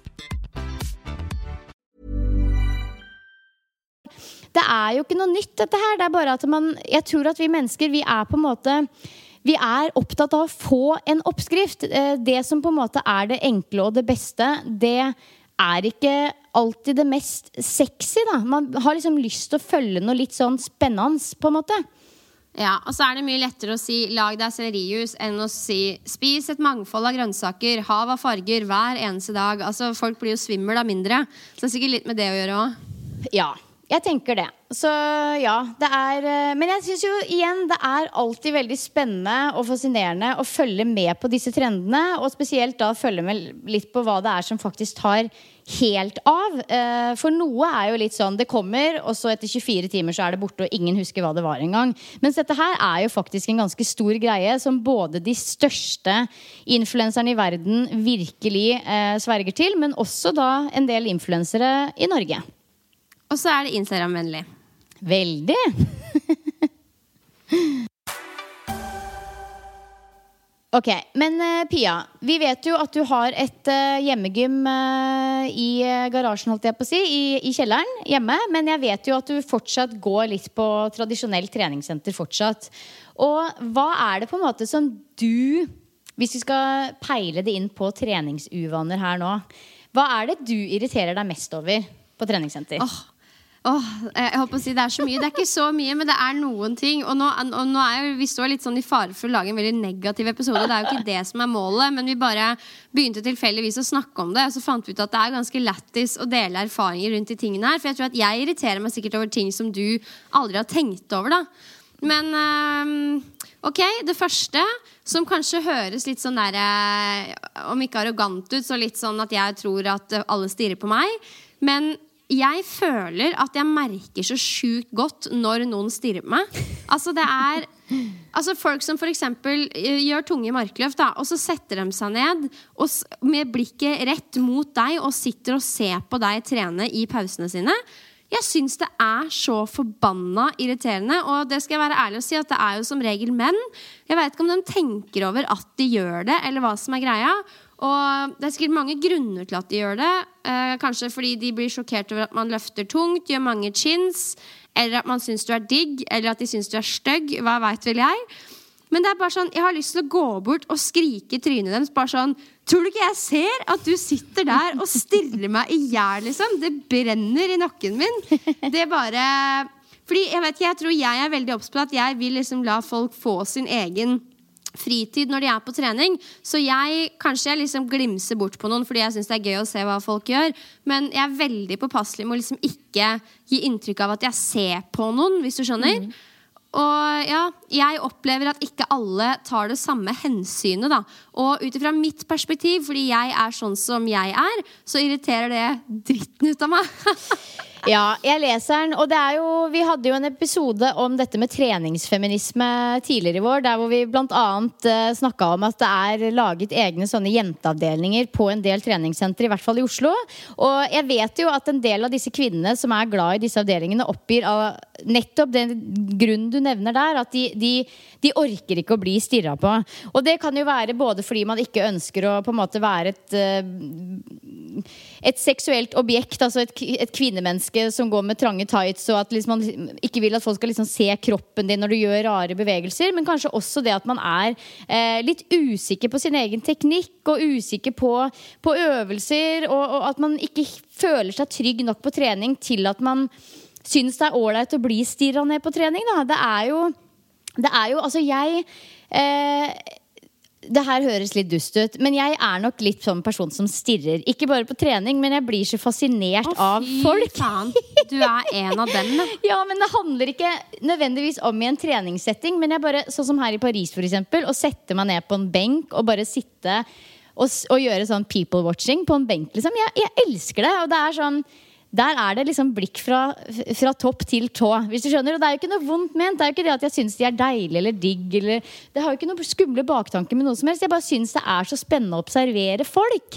det er jo ikke noe nytt, dette her. Det er bare at man Jeg tror at vi mennesker, vi er på en måte vi er opptatt av å få en oppskrift. Eh, Det som på en måte er det enkle og det beste, det er ikke alltid det mest sexy, da. Man har liksom lyst til å følge noe litt sånn spennende, på en måte. Ja, og så er det mye lettere å si 'lag deg sellerijus' enn å si 'spis et mangfold av grønnsaker, hav av farger hver eneste dag'. Altså, Folk blir jo svimmel av mindre. Så det er sikkert litt med det å gjøre òg. Ja, jeg tenker det. Så ja, det er eh, Men jeg syns jo igjen det er alltid veldig spennende og fascinerende å følge med på disse trendene. Og spesielt da følge med litt på hva det er som faktisk tar helt av. Eh, For noe er jo litt sånn det kommer, og så etter 24 timer så er det borte, og ingen husker hva det var engang. Mens dette her er jo faktisk en ganske stor greie som både de største influenserne i verden virkelig eh, sverger til, men også da en del influensere i Norge. Og så er det Instagram-vennlig. Veldig. [LAUGHS] Ok, Men eh, Pia, vi vet jo at du har et eh, hjemmegym eh, i garasjen, holdt jeg på å si, i, i kjelleren hjemme. Men jeg vet jo at du fortsatt går litt på tradisjonelt treningssenter fortsatt. Og hva er det på en måte som du, hvis vi skal peile det inn på treningsuvaner her nå, hva er det du irriterer deg mest over på treningssenter? Åh, åh, jeg på å si Det er så mye. Det er ikke så mye, men det er noen ting. Og nå, og nå er jo, Vi står litt sånn i fare for å lage en veldig negativ episode. Det er jo ikke det som er målet, men vi bare begynte tilfeldigvis å snakke om det. Og så fant vi ut at det er ganske lættis å dele erfaringer rundt de tingene her. For jeg tror at jeg irriterer meg sikkert over ting som du aldri har tenkt over. da men øhm, ok, det første, som kanskje høres litt sånn der eh, Om ikke arrogant ut, så litt sånn at jeg tror at eh, alle stirrer på meg. Men jeg føler at jeg merker så sjukt godt når noen stirrer på meg. Altså det er Altså Folk som f.eks. gjør tunge markløft, da, og så setter de seg ned og, med blikket rett mot deg og sitter og ser på deg trene i pausene sine. Jeg syns det er så forbanna irriterende. Og det skal jeg være ærlig og si at det er jo som regel menn. Jeg vet ikke om de tenker over at de gjør det, eller hva som er greia. Og det er sikkert mange grunner til at de gjør det. Eh, kanskje fordi de blir sjokkert over at man løfter tungt, gjør mange chins, eller at man syns du er digg, eller at de syns du er stygg. Hva veit vel jeg. Men det er bare sånn, jeg har lyst til å gå bort og skrike i trynet deres. Bare sånn Tror du ikke jeg ser at du sitter der og stirrer meg i hjel, liksom? Det brenner i nakken min. Det bare Fordi jeg vet ikke, jeg tror jeg er veldig obs på at jeg vil liksom la folk få sin egen fritid når de er på trening. Så jeg kanskje jeg liksom glimser bort på noen fordi jeg syns det er gøy å se hva folk gjør. Men jeg er veldig påpasselig med å liksom ikke gi inntrykk av at jeg ser på noen, hvis du skjønner. Og ja, jeg opplever at ikke alle tar det samme hensynet, da. Og ut ifra mitt perspektiv, fordi jeg er sånn som jeg er, så irriterer det dritten ut av meg. [LAUGHS] Ja, jeg leser den. Og det er jo, vi hadde jo en episode om dette med treningsfeminisme tidligere i vår, der hvor vi bl.a. Uh, snakka om at det er laget egne sånne jenteavdelinger på en del treningssentre, i hvert fall i Oslo. Og jeg vet jo at en del av disse kvinnene som er glad i disse avdelingene, oppgir av nettopp den grunnen du nevner der, at de, de, de orker ikke å bli stirra på. Og det kan jo være både fordi man ikke ønsker å på en måte være et uh, et seksuelt objekt, altså et, et, kvinnemenneske som går med trange tights, og at liksom man ikke vil at folk skal liksom se kroppen din når du gjør rare bevegelser, men kanskje også det at man er eh, litt usikker på sin egen teknikk og usikker på, på øvelser, og, og, at man ikke føler seg trygg nok på trening til at man syns det er ålreit å bli stirra ned på trening. Da. Det er jo det er jo, altså jeg eh, det her høres litt dust ut, men jeg er nok litt sånn person som stirrer. Ikke bare på trening, men jeg blir så fascinert Å, av folk. Faen. Du er en av dem, da. [LAUGHS] ja, men det handler ikke nødvendigvis om i en treningssetting. Men jeg bare, sånn som her i Paris, for eksempel, å sette meg ned på en benk og bare sitte og, og gjøre sånn people watching på en benk, liksom. Jeg, jeg elsker det. Og det er sånn der er det liksom blikk fra, fra, topp til tå. Hvis du skjønner, og Det er jo ikke noe vondt ment. Det er jo ikke det at jeg syns de er deilige eller digg. Eller, det har jo ikke noe skumle baktanker med noe som helst. Jeg bare syns det er så spennende å observere folk.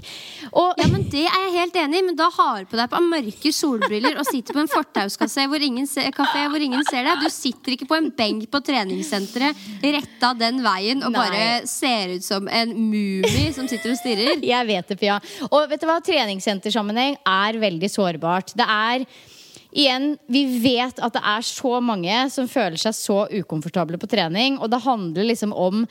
Og, ja, men Det er jeg helt enig i, men da har du på deg på mørke solbriller og sitter på en fortauskafé hvor, hvor ingen ser deg. Du sitter ikke på en benk på treningssenteret retta den veien og Nei. bare ser ut som en mumie som sitter og stirrer. Jeg vet det, Pia. Og vet du hva? Treningssentersammenheng er veldig sårbart klart. Det er Igjen, Vi vet at det er så mange som føler seg så ukomfortable på trening. Og det handler liksom om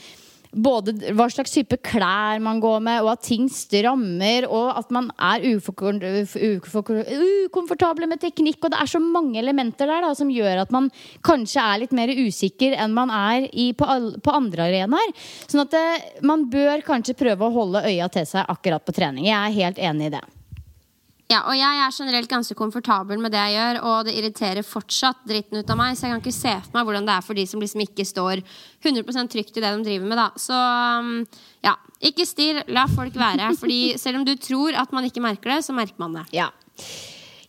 både hva slags type klær man går med, og at ting strammer, og at man er ukomfortable med teknikk. Og det er så mange elementer der da, som gjør at man kanskje er litt mer usikker enn man er i, på, på, andre arenaer. Sånn at det, man bør kanskje prøve å holde øya til seg akkurat på trening. Jeg er helt enig i det. Ja, og jeg er generelt ganske komfortabel med det jeg gjør, og det irriterer fortsatt dritten ut av meg, så jeg kan ikke se for meg hvordan det er for de som liksom ikke står 100% trygt i det de driver med, da. Så um, ja, ikke stirr, la folk være. Fordi selv om du tror at man ikke merker det, så merker man det. Ja.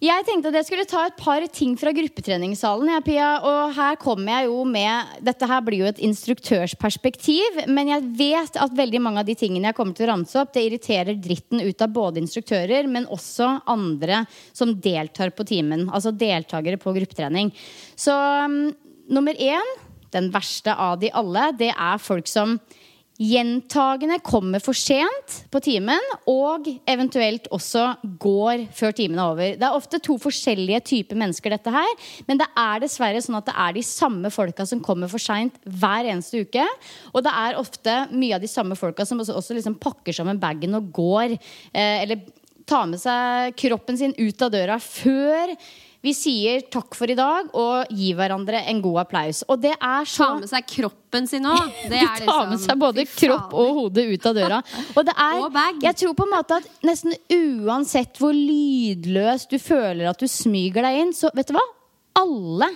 Jeg tenkte at jeg skulle ta et par ting fra gruppetreningssalen. Ja, Pia, og her kommer jeg jo med Dette her blir jo et instruktørsperspektiv. Men jeg vet at veldig mange av de tingene jeg kommer til å ramse opp, det irriterer dritten ut av både instruktører, men også andre som deltar på timen. Altså deltakere på gruppetrening. Så um, nummer én, den verste av de alle, det er folk som gjentagende kommer for sent på timen, og eventuelt også går før timen er over. Det er ofte to forskjellige typer mennesker, dette her. Men det er dessverre sånn at det er de samme folka som kommer for seint hver eneste uke. Og det er ofte mye av de samme folka som også, også liksom pakker sammen bagen og går. Eh, eller tar med seg kroppen sin ut av døra før vi sier takk for i dag og gir hverandre en god applaus. Og det er så Ta med seg kroppen sin òg. [LAUGHS] Du tar liksom... med seg både kropp og hode ut av døra. [LAUGHS] Og det er Jeg tror på en måte at nesten uansett hvor lydløst du føler at du smyger deg inn, så vet du hva? Alle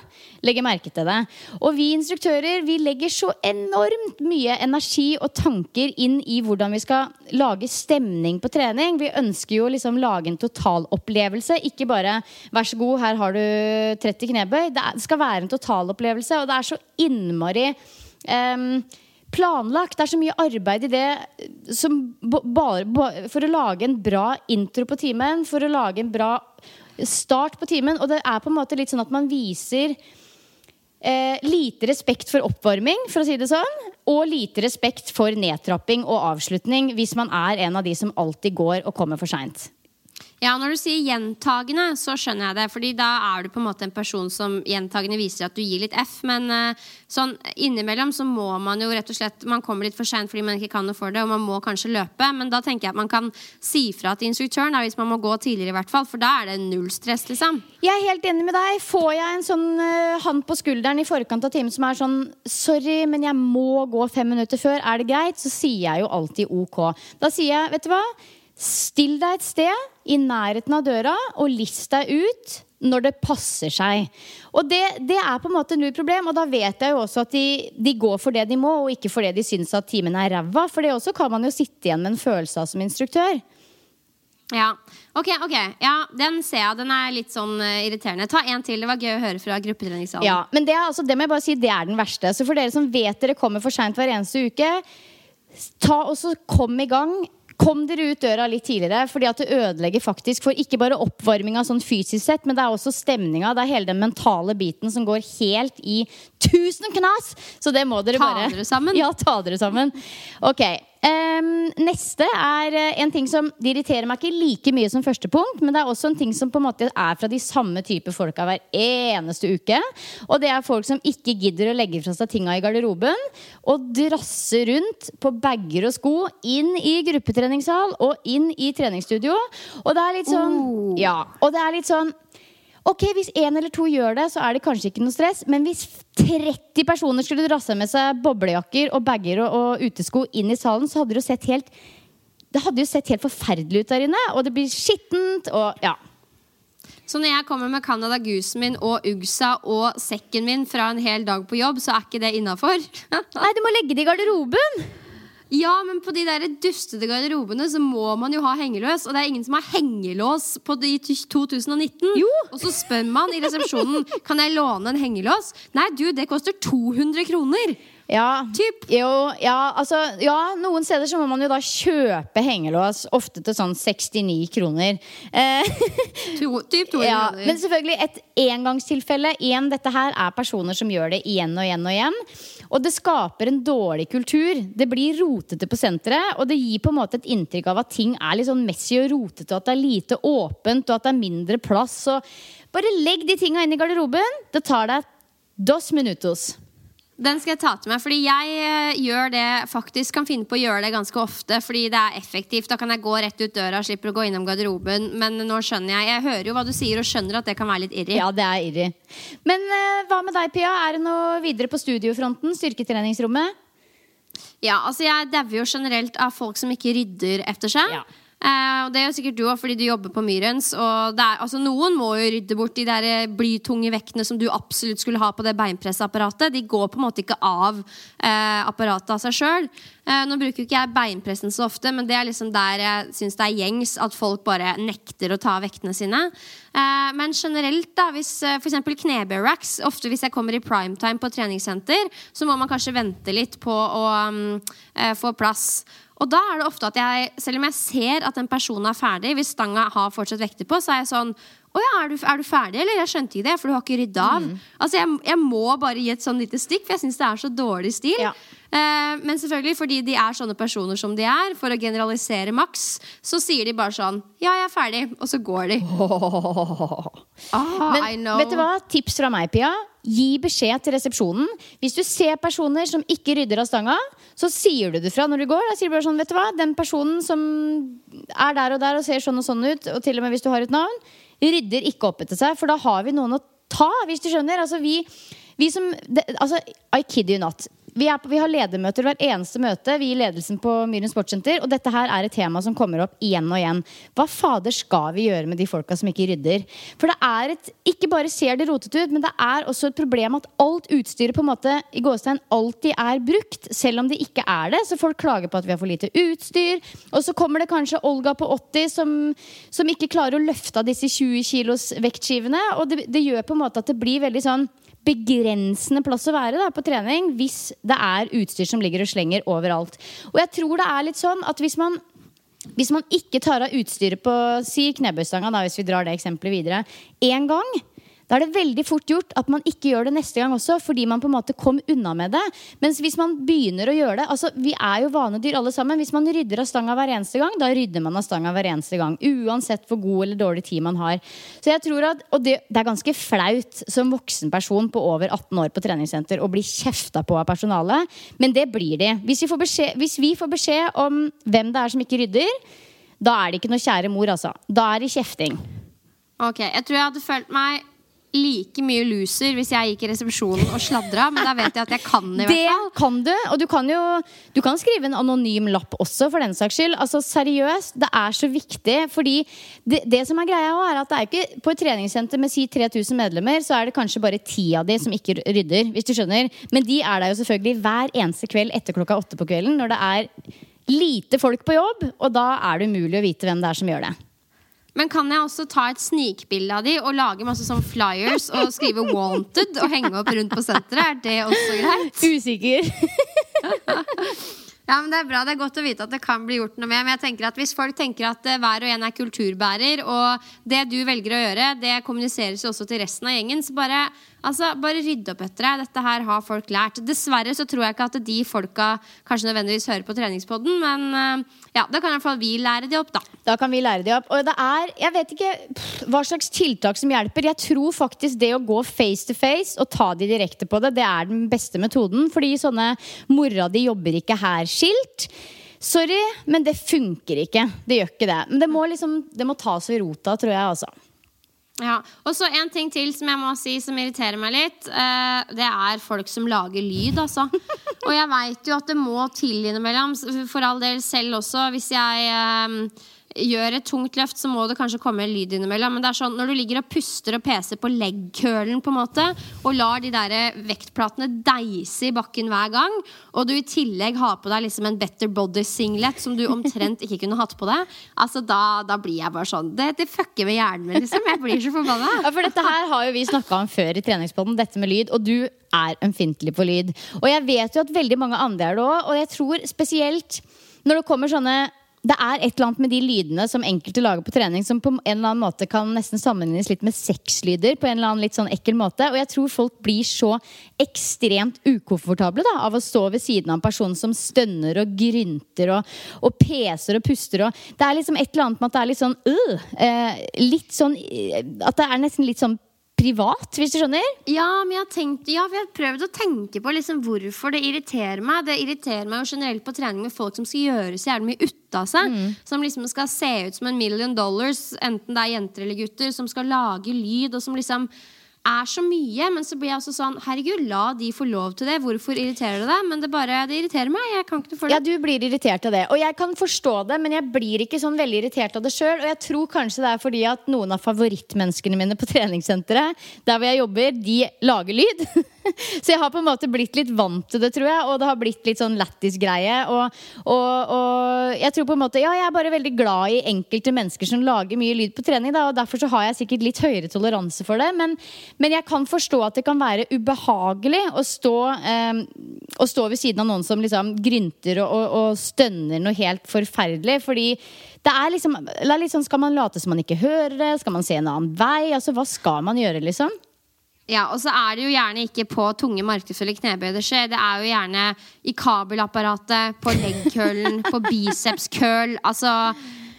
legger merke til det. Og vi instruktører vi legger så enormt mye energi og tanker inn i hvordan vi skal lage stemning på trening. Vi ønsker jo liksom lage en totalopplevelse. Ikke bare 'vær så god, her har du 30 knebøy'. Det skal være en totalopplevelse, og det er så innmari um, planlagt. Det er så mye arbeid i det bare, for å lage en bra intro på timen, for å lage en bra start på timen. Og det er på en måte litt sånn at man viser eh, lite respekt for oppvarming, for å si det sånn. Og lite respekt for nedtrapping og avslutning hvis man er en av de som alltid går og kommer for seint. Ja, Når du sier gjentagende, så skjønner jeg det. Fordi da er du på en måte en person som gjentagende viser at du gir litt F. Men uh, sånn innimellom så må man jo rett og slett Man kommer litt for seint fordi man ikke kan noe for det, og man må kanskje løpe. Men da tenker jeg at man kan si fra til instruktøren da, hvis man må gå tidligere, i hvert fall. For da er det null stress, liksom. Jeg er helt enig med deg. Får jeg en sånn uh, hand på skulderen i forkant av timen som er sånn Sorry, men jeg må gå fem minutter før. Er det greit? Så sier jeg jo alltid OK. Da sier jeg, vet du hva Still deg et sted i nærheten av døra og list deg ut når det passer seg. Og det, det, er på en måte null problem. Og da vet jeg jo også at de, de, går for det de må, og ikke for det de syns at timen er ræva. For det også kan man jo sitte igjen med en følelse av som instruktør. Ja. Ok, ok. Ja, Den ser jeg. Den er litt sånn uh, irriterende. Ta en til. Det var gøy å høre fra gruppetreningssalen. Ja, men det, er, altså, det må jeg bare si, det er den verste. Så for dere som vet dere kommer for seint hver eneste uke, ta og så kom i gang. Kom dere ut døra litt tidligere, fordi at det ødelegger faktisk for ikke bare oppvarminga sånn fysisk sett, men det er også stemninga. Det er hele den mentale biten som går helt i tusen knas! Så det må dere Ta bare dere sammen. [LAUGHS] Ja, ta dere sammen. Ok. Ehm, neste er eh, en ting som det irriterer meg ikke like mye som første punkt, men det er også en ting som på en måte er fra de samme type folka hver eneste uke. Og det er folk som ikke gidder å legge fra seg tinga i garderoben og drasse rundt på bager og sko inn i gruppetreningssal og inn i treningsstudio. Og det er litt sånn Oh. Ja. Og det er litt sånn Ok, Hvis én eller to gjør det, så er det kanskje ikke noe stress. Men hvis 30 personer skulle drasse med seg boblejakker og bager og, og utesko inn i salen, så hadde det jo sett helt Det hadde jo sett helt forferdelig ut der inne. Og det blir skittent og ja. Så når jeg kommer med Canada Goosen min og Ugsa og sekken min fra en hel dag på jobb, så er ikke det innafor? [LAUGHS] Nei, du må legge det i garderoben! Ja, men på de der dustete garderobene så må man jo ha hengelås, og det er ingen som har hengelås på de 2019. Jo. Og så spør man i resepsjonen Kan jeg låne en hengelås. Nei, du, det koster 200 kroner. Ja, Typ. Jo, ja, altså, ja, noen steder så må man jo da kjøpe hengelås, ofte til sånn 69 kroner. Eh, [LAUGHS] To, typ 200 Ja, kroner. men selvfølgelig et engangstilfelle. Igjen, dette her er personer som gjør det igjen og igjen og igjen. Og det skaper en dårlig kultur. Det blir rotete på senteret, og det gir på en måte et inntrykk av at ting er litt sånn messy og rotete, og at det er lite åpent, og at det er mindre plass. Og bare legg de tinga inn i garderoben. Det tar deg dos minutos. Den skal jeg ta til meg, fordi jeg eh, gjør det faktisk kan finne på å gjøre det ganske ofte. Fordi det er effektivt. Da kan jeg gå rett ut døra, slipper å gå innom garderoben. Men nå skjønner jeg Jeg hører jo hva du sier, og skjønner at det kan være litt irri. Ja, det er irri. Men uh, hva med deg, Pia? Er det noe videre på studiofronten? Styrketreningsrommet? Ja, altså Jeg dauer jo generelt av folk som ikke rydder etter seg. Ja. Eh, og det jo sikkert du òg, fordi du jobber på Myrens. Og er, altså Noen må jo rydde bort de der eh, blytunge vektene som du absolutt skulle ha på det beinpressapparatet. De går på en måte ikke av eh, apparatet av seg sjøl. Eh, nå bruker jo ikke jeg beinpressen så ofte, men det er liksom der jeg syns det er gjengs at folk bare nekter å ta vektene sine. Eh, men generelt, da, hvis eh, f.eks. knebøy racks Ofte hvis jeg kommer i primetime på treningssenter, så må man kanskje vente litt på å um, få plass. Og da er det ofte at jeg, selv om jeg ser at en person er ferdig, hvis stanga har fortsatt vekter på, så er jeg sånn å ja, er du, er du ferdig, eller? Jeg skjønte ikke det, for du har ikke rydda av. Altså, jeg, jeg må bare gi et sånn lite stikk, for jeg syns det er så dårlig stil. Ja. Eh, men selvfølgelig, fordi de er sånne personer som de er, for å generalisere maks, så sier de bare sånn Ja, jeg er ferdig. Og så går de. [LAUGHS] Ah, Men vet du hva? Tips fra meg, Pia. Gi beskjed til resepsjonen. Hvis du ser personer som ikke rydder av stanga, så sier du det fra når du går. Da sier du bare sånn, vet du hva? Den personen som er der og der og ser sånn og sånn ut, og til og med hvis du har et navn, rydder ikke opp etter seg, for da har vi noen å ta, hvis du skjønner. Altså, vi, vi som det, Altså, I kid you not. Vi, på, vi har ledermøter hver eneste møte, vi i ledelsen på Myren Sportssenter. Og dette her er et tema som kommer opp igjen og igjen. Hva fader skal vi gjøre med de folka som ikke rydder? For det er et Ikke bare ser det rotete ut, men det er også et problem at alt utstyret på en måte i gåstegn alltid er brukt, selv om det ikke er det. Så folk klager på at vi har for lite utstyr. Og så kommer det kanskje Olga på 80 som, som ikke klarer å løfte av disse 20 kilos vektskivene. Og det, det gjør på en måte at det blir veldig sånn begrensende plass å være da, på trening hvis det er utstyr som ligger og slenger overalt. Og jeg tror det er litt sånn at hvis man hvis man ikke tar av utstyret på si knebøystanga, hvis vi drar det eksempelet videre, én gang, da er det veldig fort gjort at man ikke gjør det neste gang også, fordi man på en måte kom unna med det. Mens hvis man begynner å gjøre det altså Vi er jo vanedyr alle sammen. Hvis man rydder av stanga hver eneste gang, da rydder man av stanga hver eneste gang. Uansett hvor god eller dårlig tid man har. Så jeg tror at, Og det, det er ganske flaut som voksen person på over 18 år på treningssenter å bli kjefta på av personalet, men det blir de. Hvis vi får beskjed, hvis vi får beskjed om hvem det er som ikke rydder, da er det ikke noe kjære mor, altså. Da er det kjefting. Ok, Jeg tror jeg hadde følt meg like mye loser hvis jeg gikk i resepsjonen og sladra, men da vet jeg at jeg kan det. i Det hvert fall kan du, og du kan jo Du kan skrive en anonym lapp også, for den saks skyld. Altså Seriøst, det er så viktig. Fordi det, det som er greia er at det er ikke På et treningssenter med si 3000 medlemmer, så er det kanskje bare ti av de som ikke rydder. Hvis du skjønner Men de er der jo selvfølgelig hver eneste kveld etter klokka åtte på kvelden, når det er lite folk på jobb, og da er det umulig å vite hvem det er som gjør det. Men kan jeg også ta et snikbilde av de og lage masse sånn flyers og skrive 'wanted' og henge opp rundt på senteret? Er det også greit? Usikker. Ja, men Det er bra, det er godt å vite at det kan bli gjort noe med. Men jeg tenker at hvis folk tenker at eh, hver og en er kulturbærer, og det du velger å gjøre, det kommuniseres jo også til resten av gjengen, så bare, altså, bare rydd opp etter deg. Dette her har folk lært. Dessverre så tror jeg ikke at de folka kanskje nødvendigvis hører på treningspodden, men eh, ja, da kan i hvert fall vi lære de opp, da. Da kan vi lære de opp. Og det er, jeg vet ikke pff, hva slags tiltak som hjelper. Jeg tror faktisk det å gå face to face og ta de direkte på det, det er den beste metoden. Fordi sånne mora di jobber ikke her-skilt. Sorry, men det funker ikke. Det gjør ikke det. Men det må liksom, det må tas ved rota, tror jeg, altså. Ja, Og så en ting til som jeg må si som irriterer meg litt. Eh, det er folk som lager lyd, altså. [LAUGHS] Og jeg veit jo at det må til innimellom. For all del selv også. Hvis jeg eh, gjør et tungt løft, så må det kanskje komme en lyd innimellom. Men det er sånn, når du ligger og puster og peser på legg-curlen på en måte, og lar de der vektplatene deise i bakken hver gang, og du i tillegg har på deg liksom en Better Body-singlet som du omtrent ikke kunne hatt på deg, altså da, da blir jeg bare sånn Det, det fucker med hjernen min, liksom. Jeg blir så forbanna. Ja, for dette her har jo vi snakka om før i treningspodden, dette med lyd. Og du er ømfintlig på lyd. Og jeg vet jo at veldig mange andre er det òg, og jeg tror spesielt når det kommer sånne det er et eller annet med de lydene som enkelte lager på trening, som på en eller annen måte kan nesten sammenlignes litt med sexlyder. på en eller annen litt sånn ekkel måte Og jeg tror folk blir så ekstremt ukomfortable da, av å stå ved siden av en person som stønner og grynter og, og peser og puster. Og det er liksom et eller annet med at det er litt sånn øh, eh, Litt sånn øh, At det er nesten litt sånn privat, hvis du skjønner? Ja, men jeg har, tenkt, ja, jeg har prøvd å tenke på liksom hvorfor det irriterer meg. Det irriterer meg jo generelt på trening med folk som skal gjøre så jævlig mye ut av seg. Mm. Som liksom skal se ut som en million dollars, enten det er jenter eller gutter, som skal lage lyd, og som liksom er så mye. Men så blir jeg også sånn Herregud, la de få lov til det. Hvorfor irriterer det deg? Men det bare, det irriterer meg. Jeg kan ikke noe for det. Ja, du blir irritert av det. Og jeg kan forstå det, men jeg blir ikke sånn veldig irritert av det sjøl. Og jeg tror kanskje det er fordi at noen av favorittmenneskene mine på treningssenteret, der hvor jeg jobber, de lager lyd. [LAUGHS] Så jeg har på en måte blitt litt vant til det, tror jeg. Og det har blitt litt sånn lættis-greie. Og, og, og, jeg tror på en måte Ja, jeg er bare veldig glad i enkelte mennesker som lager mye lyd på trening. Da, og derfor så har jeg sikkert litt høyere toleranse for det. Men, men jeg kan forstå at det kan være ubehagelig å stå, eh, å stå ved siden av noen som liksom grynter og, og, stønner noe helt forferdelig. Fordi det er liksom, liksom Skal man late som man ikke hører det? Skal man se en annen vei? Altså, Hva skal man gjøre, liksom? Ja, og så er det jo gjerne ikke på tunge markedsfulle knebøy det skjer. Det er jo gjerne i kabelapparatet, på leggkøllen, på bicepskøl. Altså,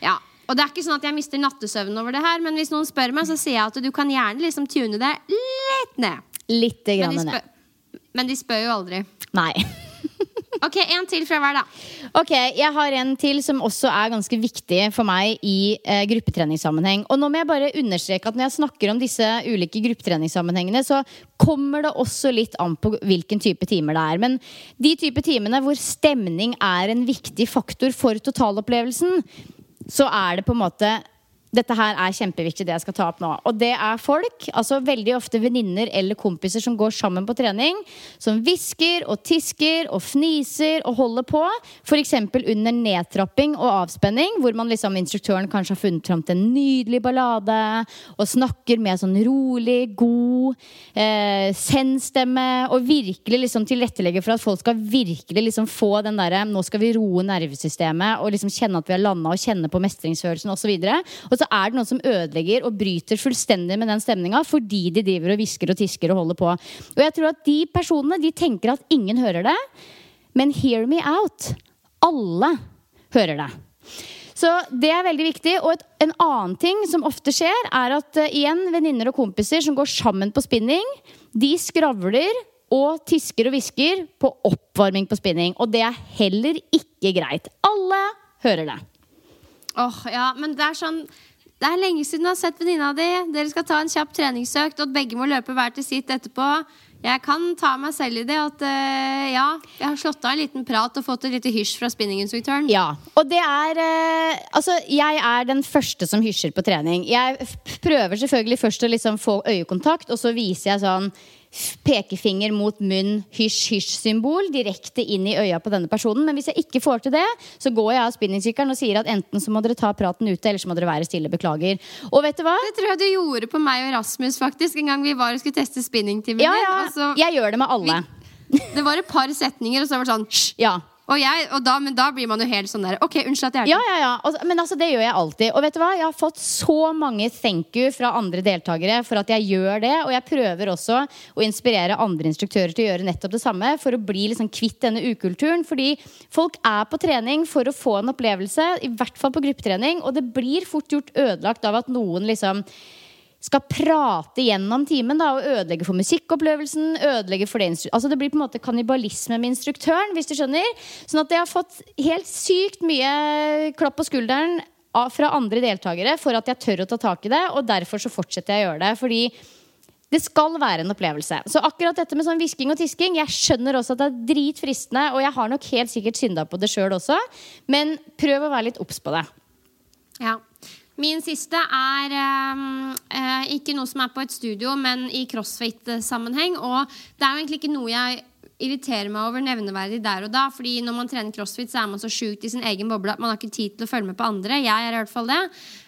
ja. Og det er ikke sånn at jeg mister nattesøvnen over det her, men hvis noen spør meg, så sier jeg at du kan gjerne liksom tune det litt ned. Litt grann men, de spør, men de spør jo aldri. Nei. [LAUGHS] Ok, En til fra hver, da. Ok, Jeg har en til som også er ganske viktig for meg i eh, gruppetreningssammenheng. Og nå må jeg bare understreke at når jeg snakker om disse ulike gruppetreningssammenhengene, så kommer det også litt an på hvilken type timer det er. Men de type timene hvor stemning er en viktig faktor for totalopplevelsen, så er det på en måte dette her er kjempeviktig, det jeg skal ta opp nå. Og det er folk, altså veldig ofte venninner eller kompiser som går sammen på trening, som hvisker og tisker og fniser og holder på. F.eks. under nedtrapping og avspenning, hvor man liksom, instruktøren kanskje har funnet fram til en nydelig ballade og snakker med sånn rolig, god eh, send-stemme og virkelig liksom tilrettelegger for at folk skal virkelig liksom få den derre Nå skal vi roe nervesystemet og liksom kjenne at vi har landa og kjenne på mestringsfølelsen osv. Og, så så er det noen som ødelegger og bryter fullstendig med den stemninga fordi de driver og hvisker og tisker og holder på. Og jeg tror at de personene de tenker at ingen hører det, men hear me out. Alle hører det. Så det er veldig viktig. Og et, en annen ting som ofte skjer, er at uh, igjen venninner og kompiser som går sammen på spinning, de skravler og tisker og hvisker på oppvarming på spinning. Og det er heller ikke greit. Alle hører det. Åh, oh, ja, men det er sånn det er lenge siden du har sett venninna di. Dere skal ta en kjapp treningsøkt, og begge må løpe hver til sitt etterpå. Jeg kan ta meg selv i det at uh, ja, jeg har slått av en liten prat og fått et lite hysj fra spinninginstruktøren. Ja, og det er uh, Altså, jeg er den første som hysjer på trening. Jeg prøver selvfølgelig først å liksom få øyekontakt, og så viser jeg sånn pekefinger mot munn, hysj-hysj-symbol direkte inn i øya på denne personen. Men hvis jeg ikke får til det, så går jeg av spinningsykkelen og sier at enten så må dere ta praten ute, eller så må dere være stille. Beklager. Og vet du hva? Det tror jeg du gjorde på meg og Rasmus faktisk en gang vi var og skulle teste spinningtimen Ja, ja. Jeg gjør det med alle. Det var et par setninger, og så var det sånn Hysj! Ja. Og jeg, og da, men da blir man jo helt sånn der OK, unnskyld at jeg er Ja, ja, ja. Men altså, det gjør jeg alltid. Og vet du hva? Jeg har fått så mange thank you fra andre deltakere for at jeg gjør det. Og jeg prøver også å inspirere andre instruktører til å gjøre nettopp det samme. For å bli liksom kvitt denne ukulturen. Fordi folk er på trening for å få en opplevelse, i hvert fall på gruppetrening. Og det blir fort gjort ødelagt av at noen liksom skal prate gjennom timen da, og ødelegge for musikkopplevelsen. ødelegge for Det altså det blir på en måte kannibalisme med instruktøren. hvis du skjønner Sånn at jeg har fått helt sykt mye klapp på skulderen fra andre deltakere for at jeg tør å ta tak i det. Og derfor så fortsetter jeg å gjøre det. Fordi det skal være en opplevelse. Så akkurat dette med sånn hvisking og tisking Jeg skjønner også at det er dritfristende, og jeg har nok helt sikkert synda på det sjøl også. Men prøv å være litt obs på det. Ja. Min siste er ehm, eh, ikke noe som er på et studio, men i crossfit-sammenheng. Og det er jo egentlig ikke noe jeg irriterer meg over nevneverdig der og da. Fordi når man trener crossfit, så er man så sjukt i sin egen boble at man har ikke tid til å følge med på andre. Jeg er i hvert fall det.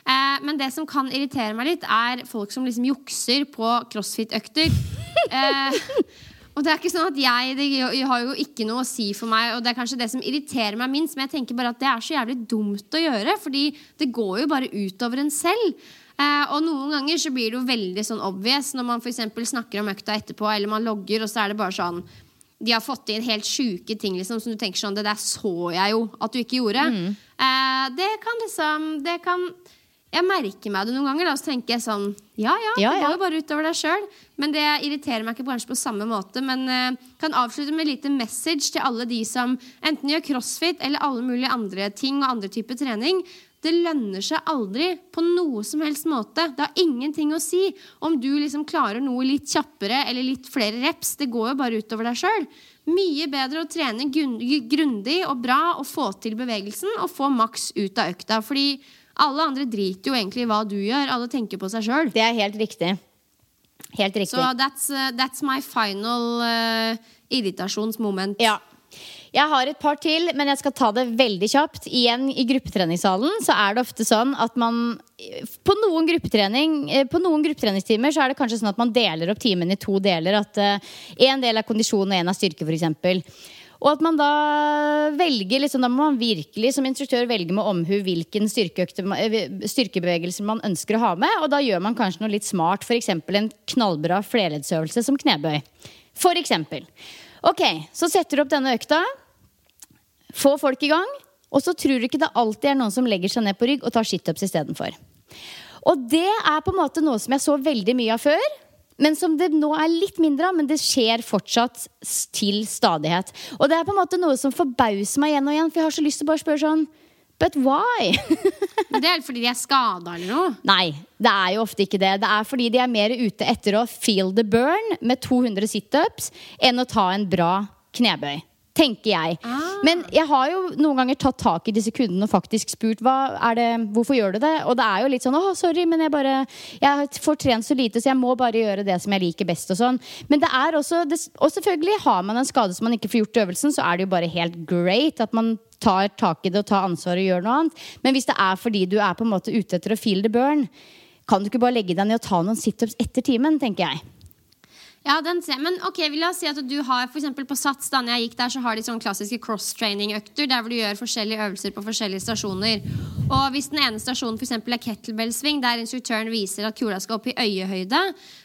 Eh, men det som kan irritere meg litt, er folk som liksom jukser på crossfit-økter. [LAUGHS] Eh, og det er ikke sånn at jeg Det har jo ikke noe å si for meg, og det er kanskje det som irriterer meg minst, men jeg tenker bare at det er så jævlig dumt å gjøre, fordi det går jo bare utover en selv. Eh, og noen ganger så blir det jo veldig sånn obvious når man for snakker om økta etterpå, eller man logger, og så er det bare sånn de har fått inn helt sjuke ting liksom, som du tenker sånn Det der så jeg jo at du ikke gjorde. Eh, det kan liksom Det kan Jeg merker meg det noen ganger, da, så tenker jeg sånn Ja ja, det går jo bare utover deg sjøl. Men det irriterer meg ikke kanskje på samme måte. Men uh, kan avslutte med en liten message til alle de som enten gjør crossfit eller alle mulige andre ting og andre typer trening. Det lønner seg aldri på noe som helst måte. Det har ingenting å si om du liksom klarer noe litt kjappere eller litt flere reps. Det går jo bare utover deg sjøl. Mye bedre å trene grundig og bra og få til bevegelsen og få maks ut av økta. Fordi alle andre driter jo egentlig i hva du gjør. Alle tenker på seg sjøl. Det er helt riktig. Helt riktig. Så that's, uh, that's my final uh, irritasjonsmoment. Ja. Jeg har et par til, men jeg skal ta det veldig kjapt. Igjen, i gruppetreningssalen så er det ofte sånn at man På noen gruppetrening eh, På noen gruppetreningstimer så er det kanskje sånn at man deler opp timen i to deler. At én del er kondisjon og én er styrke, f.eks. Og at man da velger liksom, Da må man virkelig som instruktør velge med omhu hvilken eh, styrkebevegelser man ønsker å ha med. Og da gjør man kanskje noe litt smart, f.eks. en knallbra flerleddsøvelse som knebøy. For eksempel. Ok, så setter du opp denne økta. Få folk i gang. Og så tror du ikke det alltid er noen som legger seg ned på rygg og tar situps istedenfor. Og det er på en måte noe som jeg så veldig mye av før. Men som det nå er litt mindre av, men det skjer fortsatt til stadighet. Og det er på en måte noe som forbauser meg igjen og igjen, for jeg har så lyst til å bare spørre sånn But why? Men det er fordi de er skada eller noe. Nei, det er jo ofte ikke det. Det er fordi de er mer ute etter å feel the burn med 200 situps enn å ta en bra knebøy. Tenker jeg. Men jeg har jo noen ganger tatt tak i disse kundene og faktisk spurt er det, hvorfor gjør du det. Og det er jo litt sånn åh, sorry, men jeg bare Jeg får trent så lite, så jeg må bare gjøre det som jeg liker best. Og sånn Men det er også Og selvfølgelig, har man en skade som man ikke får gjort øvelsen, så er det jo bare helt great at man tar tak i det og tar ansvar og gjør noe annet. Men hvis det er fordi du er på en måte ute etter å feel the burn, kan du ikke bare legge deg ned og ta noen situps etter timen, tenker jeg. Ja, den ser. Men ok, vil jeg si at du har for på Sats, da når jeg gikk der, så har de sånne klassiske cross-training-økter der hvor du gjør forskjellige øvelser på forskjellige stasjoner. Og hvis den ene stasjonen eksempel er kettlebell-sving, der instruktøren viser at kula skal opp i øyehøyde,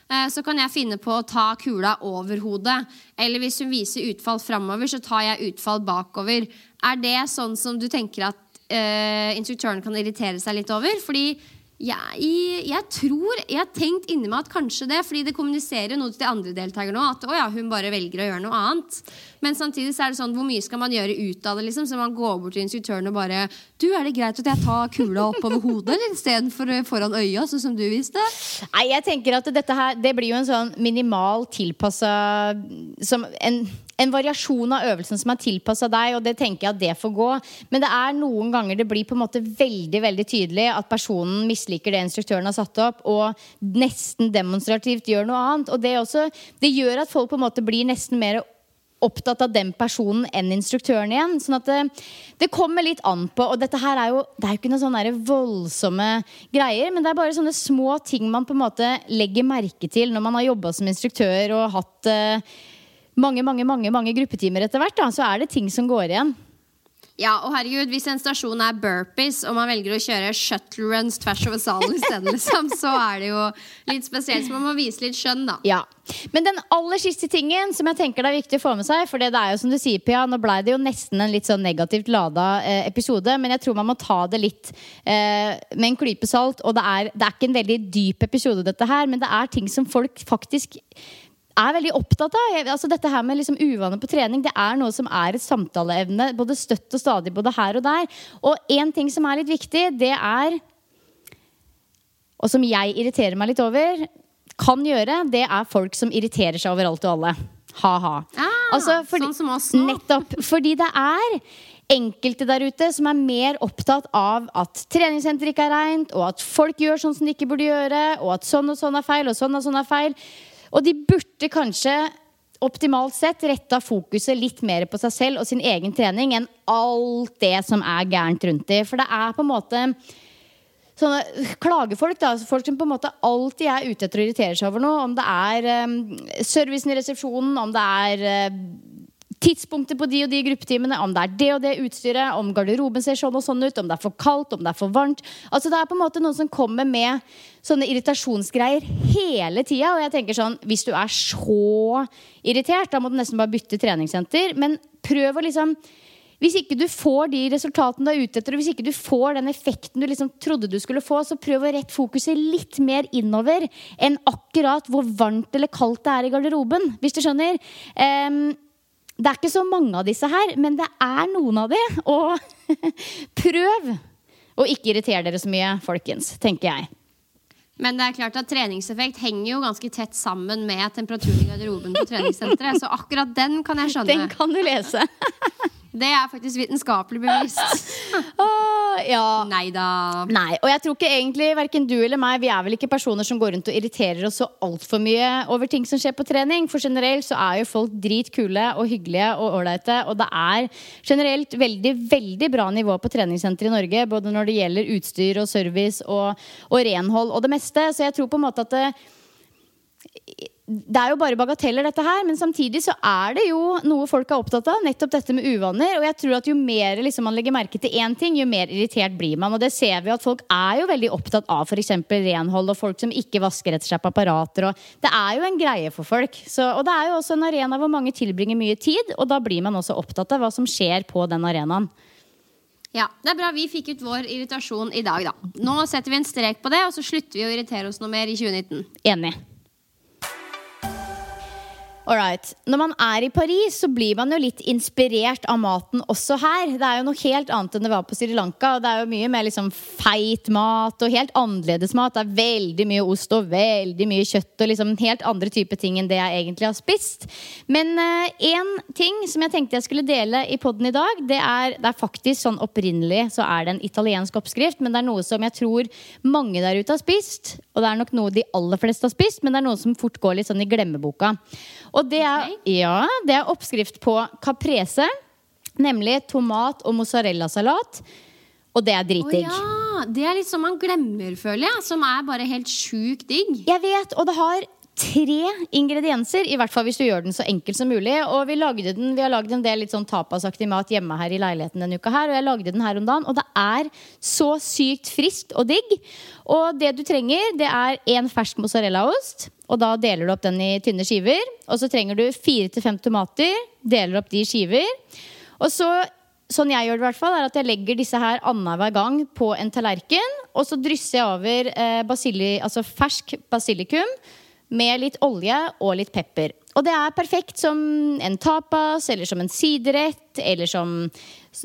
eh, så kan jeg finne på å ta kula over hodet. Eller hvis hun viser utfall framover, så tar jeg utfall bakover. Er det sånn som du tenker at uh, instruktøren kan irritere seg litt over? Fordi jeg, jeg tror Jeg har tenkt inni meg at kanskje det, fordi det kommuniserer noe til de andre deltakerne òg. At å ja, hun bare velger å gjøre noe annet. Men samtidig så er det sånn, hvor mye skal man gjøre ut av det? liksom Så man går bort til instruktøren og bare Du, er det greit at jeg tar kula oppover hodet istedenfor foran øya, sånn som du viste? Nei, jeg tenker at dette her Det blir jo en sånn minimal tilpassa som en en variasjon av øvelsen som er tilpassa deg, og det tenker jeg at det får gå. Men det er noen ganger det blir på en måte veldig veldig tydelig at personen misliker det instruktøren har satt opp, og nesten demonstrativt gjør noe annet. Og det, også, det gjør at folk på en måte blir nesten mer opptatt av den personen enn instruktøren igjen. Sånn at det, det, kommer litt an på. Og dette her er jo Det er jo ikke noen sånne voldsomme greier, men det er bare sånne små ting man på en måte legger merke til når man har jobba som instruktør og hatt uh, mange, mange, mange, mange gruppetimer etter hvert, da, så er det ting som går igjen. Ja, og herregud, Hvis en stasjon er burpees, og man velger å kjøre shuttle runs tvers over salen isteden, liksom, så er det jo litt spesielt. Så man må vise litt skjønn, da. Ja. Men den aller siste tingen som jeg tenker det er viktig å få med seg, for det er jo som du sier, Pia, nå blei det jo nesten en litt sånn negativt lada eh, episode, men jeg tror man må ta det litt eh, med en klype salt. Og det er, det er ikke en veldig dyp episode, dette her, men det er ting som folk faktisk er veldig opptatt av. Altså Dette her med liksom uvaner på trening Det er noe som er et samtaleevne både støtt og stadig, både her og der. Og én ting som er litt viktig, det er Og som jeg irriterer meg litt over, kan gjøre, det er folk som irriterer seg over alt og alle. Ha-ha. Ah, altså, sånn som oss nå. Nettopp. Fordi det er enkelte der ute som er mer opptatt av at treningssenter ikke er reint, og at folk gjør sånn som de ikke burde gjøre, og at sånn og sånn er feil, og sånn og sånn er feil. Og de burde kanskje optimalt sett retta fokuset litt mer på seg selv og sin egen trening enn alt det som er gærent rundt dem. For det er på en måte sånne klagefolk, da, folk som på en måte alltid er ute etter å irritere seg over noe. Om det er um, servicen i resepsjonen, om det er uh, tidspunkter på de og de gruppetimene, om det er det og det utstyret, om garderoben ser sånn og sånn ut, om det er for kaldt, om det er for varmt. Altså Det er på en måte noen som kommer med sånne irritasjonsgreier hele tida. Og jeg tenker sånn, hvis du er så irritert, da må du nesten bare bytte treningssenter. Men prøv å liksom hvis ikke du får de resultatene du er ute etter, og hvis ikke du får den effekten du liksom trodde du skulle få, så prøv å rette fokuset litt mer innover enn akkurat hvor varmt eller kaldt det er i garderoben. Hvis du skjønner. Um, det er ikke så mange av disse her, men det er noen av de. Og [LAUGHS] prøv å ikke irritere dere så mye, folkens, tenker jeg. Men det er klart at treningseffekt henger jo ganske tett sammen med temperaturen i garderoben på treningssenteret. Så akkurat den kan jeg skjønne. [LAUGHS] Den kan du lese. [LAUGHS] Det er faktisk vitenskapelig bevist. [LAUGHS] oh, ja. Nei da. Nei, Og jeg tror ikke egentlig verken du eller meg Vi er vel ikke personer som går rundt og irriterer oss så altfor mye over ting som skjer på trening. For generelt så er jo folk dritkule og hyggelige og ålreite. Og det er generelt veldig, veldig bra nivå på treningssenter i Norge. Både når det gjelder utstyr og service og, og renhold og det meste. Så jeg tror på en måte at det, det er jo bare bagateller, dette her, men samtidig så er det jo noe folk er opptatt av. Nettopp dette med uvaner. Og jeg tror at jo mer liksom, man legger merke til én ting, jo mer irritert blir man. Og det ser vi at folk er jo veldig opptatt av f.eks. renhold og folk som ikke vasker etter seg på apparater. Og det er jo en greie for folk. Så, og det er jo også en arena hvor mange tilbringer mye tid, og da blir man også opptatt av hva som skjer på den arenaen. Ja, det er bra Vi fikk ut vår irritasjon i dag, da. Nå setter vi en strek på det, og så slutter vi å irritere oss noe mer i 2019. Enig. Alright. Når man er i Paris, så blir man jo litt inspirert av maten også her. Det er jo noe helt annet enn det var på Sri Lanka. Og det er jo mye mer liksom feit mat og helt annerledes mat. Det er veldig mye ost og veldig mye kjøtt og liksom helt andre typer ting enn det jeg egentlig har spist. Men én uh, ting som jeg tenkte jeg skulle dele i poden i dag, det er, det er faktisk sånn opprinnelig så er det en italiensk oppskrift, men det er noe som jeg tror mange der ute har spist. Og det er nok noe de aller fleste har spist, men det er noe som fort går litt sånn i glemmeboka. Og det er, ja, det er oppskrift på caprese, nemlig tomat- og mozzarellasalat. Og det er dritdigg. Oh, ja. Det er litt som man glemmer, føler jeg. Som er bare helt sjukt digg. Jeg vet, og det har tre ingredienser, i hvert fall hvis du gjør den så enkel som mulig. Og vi, den, vi har lagd en del litt sånn tapasaktig mat hjemme her i leiligheten denne uka her. Og jeg lagde den her om dagen, og det er så sykt friskt og digg. Og det du trenger, det er én fersk mozzarellaost. Og da deler du opp den i tynne skiver. Og så trenger du fire til fem tomater. Deler opp de i skiver. Og så sånn jeg gjør det, i hvert fall, er at jeg legger disse her annenhver gang på en tallerken. Og så drysser jeg over eh, basili, altså fersk basilikum med litt olje og litt pepper. Og det er perfekt som en tapas, eller som en siderett, eller som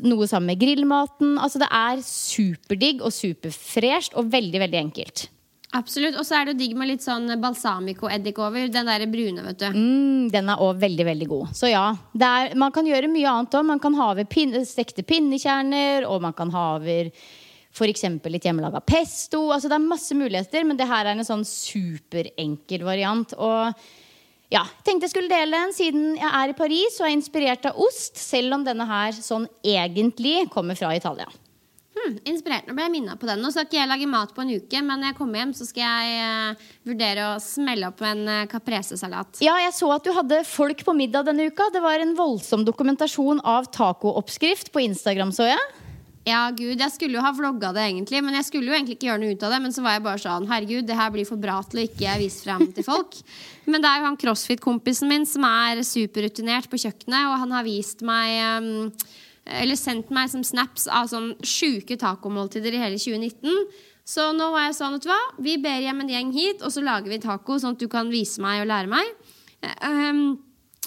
noe sammen med grillmaten. Altså Det er superdigg og superfresht og veldig, veldig enkelt. Absolutt. Og så er det digg med litt sånn balsamico-eddik over. Den der brune, vet du. Mm, den er òg veldig, veldig god. Så ja, er, man kan gjøre mye annet òg. Man kan ha over pin stekte pinnekjerner, og man kan ha over f.eks. litt hjemmelaga pesto. Altså Det er masse muligheter, men det her er en sånn superenkel variant. Og ja, tenkte jeg skulle dele den siden jeg er i Paris og er inspirert av ost, selv om denne her sånn egentlig kommer fra Italia. Hmm, inspirert. Nå ble jeg minna på den. Nå skal ikke jeg lage mat på en uke, men når jeg kommer hjem, så skal jeg uh, vurdere å smelle opp en uh, caprese-salat. Ja, jeg så at du hadde folk på middag denne uka. Det var en voldsom dokumentasjon av tacooppskrift på Instagram, så jeg. Ja, gud, jeg skulle jo ha vlogga det egentlig, men jeg skulle jo egentlig ikke gjøre noe ut av det. Men så var jeg bare sånn, herregud, det her blir for bra til å ikke vise frem til folk. [LAUGHS] men det er jo han crossfit-kompisen min som er superrutinert på kjøkkenet, og han har vist meg um, Eller sendt meg som snaps av sånn sjuke tacomåltider i hele 2019. Så nå var jeg sånn, vet du hva, vi ber hjem en gjeng hit, og så lager vi taco, sånn at du kan vise meg og lære meg. Um,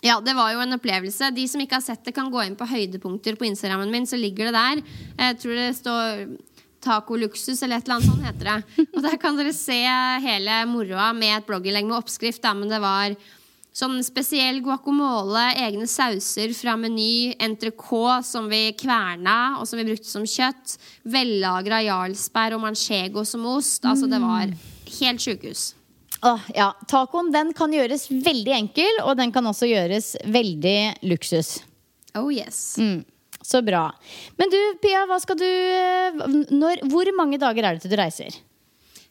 ja, det var jo en opplevelse. De som ikke har sett det, kan gå inn på høydepunkter på Instagrammen min, så ligger det der. Jeg tror det står Taco Luxus eller et eller annet sånt heter det. Og der kan dere se hele moroa med et blogginnlegg med oppskrift. Da, men det var sånn spesiell guacamole, egne sauser fra Meny, entrecôte som vi kverna, og som vi brukte som kjøtt. Vellagra jarlsberg og manchego som ost. Altså, det var helt sjukehus. Åh, ja. Tacoen den kan gjøres veldig enkel, og den kan også gjøres veldig luksus. Oh yes. Mm. Så bra. Men du, Pia, hva skal du eh, når, Hvor mange dager er det til du reiser?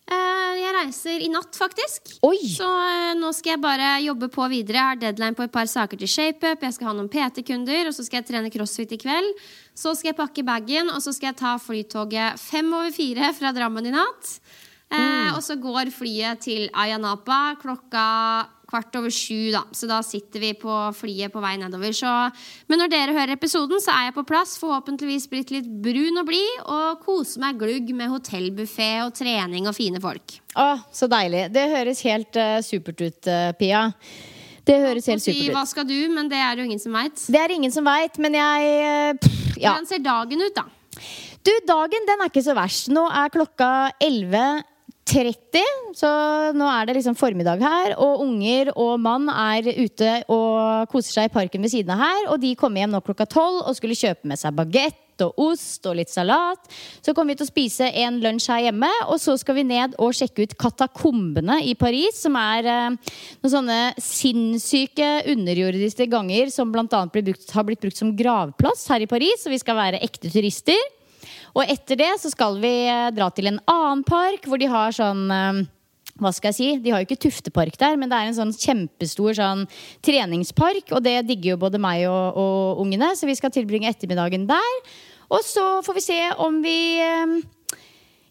Eh, jeg reiser i natt, faktisk. Oi! Så eh, nå skal jeg bare jobbe på videre. Jeg har deadline på et par saker til ShapeUp. Jeg skal ha noen PT-kunder, og så skal jeg trene crossfit i kveld. Så skal jeg pakke bagen, og så skal jeg ta flytoget fem over fire fra Drammen i natt. Eh, og så går flyet til Ayanapa klokka kvart over sju. Da. Så da sitter vi på flyet på vei nedover. Så, men når dere hører episoden, så er jeg på plass. Forhåpentligvis blitt litt brun og blid. Og koser meg glugg med hotellbuffé og trening og fine folk. Å, så deilig. Det høres helt uh, supert ut, uh, Pia. Det høres helt supert ut. hva skal du? Men det er jo ingen som veit. Det er ingen som veit, men jeg uh, pff, ja. Hvordan ser dagen ut, da? Du, dagen den er ikke så verst. Nå er klokka 11.30, så nå er det liksom formiddag her. Og unger og mann er ute og koser seg i parken ved siden av her. Og de kommer hjem nå klokka tolv og skulle kjøpe med seg bagett og ost og litt salat. Så kommer vi til å spise en lunsj her hjemme, og så skal vi ned og sjekke ut Katakombene i Paris, som er eh, noen sånne sinnssyke underjordiske ganger som bl.a. Brukt, har blitt brukt som gravplass her i Paris, så vi skal være ekte turister. Og etter det så skal vi eh, dra til en annen park hvor de har sånn eh, hva skal jeg si? De har jo ikke Tuftepark der, men det er en sånn kjempestor sånn treningspark. Og det digger jo både meg og, og ungene, så vi skal tilbringe ettermiddagen der. Og så får vi se om vi eh,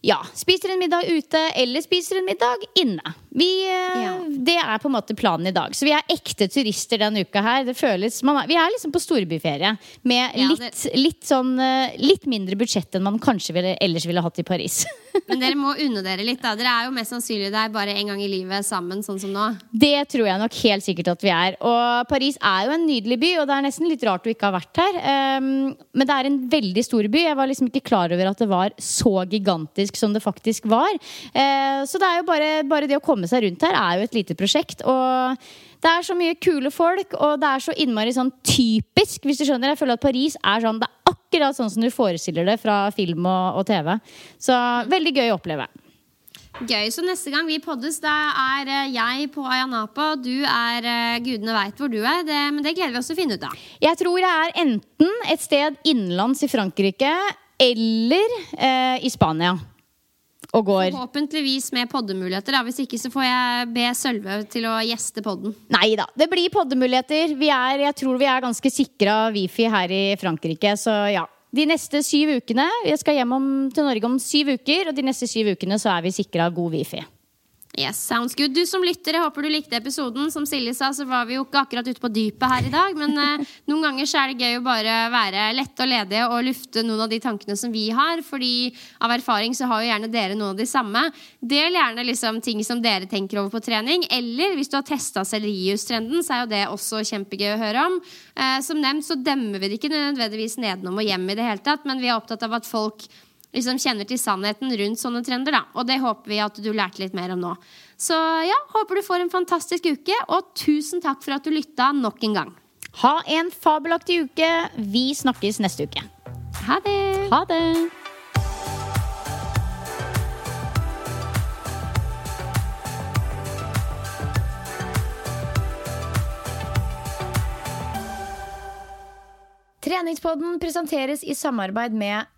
ja, spiser en middag ute eller spiser en middag inne. Vi, eh, Ja. Det er på en måte planen i dag. Så vi er ekte turister denne uka her. Det føles, man vi er liksom på storbyferie med Ja, litt, litt, sånn, eh, litt mindre budsjett enn man kanskje ville, ellers ville hatt i Paris. [LAUGHS] Men dere må unne dere litt. da Dere er jo mest sannsynlig der bare en gang i livet sammen, sånn som nå. Det tror jeg nok helt sikkert at vi er. Og Paris er jo en nydelig by, og det er nesten litt rart du ikke har vært her. Um, men det er en veldig stor by. Jeg var liksom ikke klar over at det var så gigantisk som det faktisk var. Uh, så det er jo bare, bare det å komme seg rundt her er jo et lite prosjekt. Og det er så mye kule folk, og det er så innmari sånn typisk, hvis du skjønner. Jeg føler at Paris er sånn Det er akkurat sånn som du forestiller det fra film og, og TV. Så veldig gøy å oppleve. Gøy, så Neste gang vi poddes, da er eh, jeg på Ayanapa, og du er eh, Gudene veit hvor du er. Det, men det gleder vi oss til å finne ut av. Jeg tror jeg er enten et sted innenlands i Frankrike eller eh, i Spania. Og går Forhåpentligvis med poddemuligheter. Da. Hvis ikke så får jeg be Sølve til å gjeste podden. Nei da, det blir poddemuligheter. Vi er, jeg tror vi er ganske sikra wifi her i Frankrike, så ja. De neste syv ukene Jeg skal hjem om, til Norge om syv uker, og de neste syv ukene så er vi sikra god wifi. Yes, sounds good. Du som lytter, jeg håper du likte episoden. Som Silje sa, så var vi jo ikke akkurat ute på dypet her i dag. Men eh, [LAUGHS] noen ganger så er det gøy å bare være lette og ledige og lufte noen av de tankene som vi har. Fordi av erfaring så har jo gjerne dere noen av de samme. Del gjerne liksom ting som dere tenker over på trening. Eller hvis du har testa Celius-trenden, så er jo det også kjempegøy å høre om. Eh, som nevnt så demmer vi det ikke nødvendigvis nedenom og hjem i det hele tatt, men vi er opptatt av at folk liksom kjenner til sannheten rundt sånne trender. da Og det håper vi at du lærte litt mer om nå. Så ja, håper du får en fantastisk uke, og tusen takk for at du lytta nok en gang. Ha en fabelaktig uke. Vi snakkes neste uke. Ha det! Ha det! Treningspodden presenteres i samarbeid med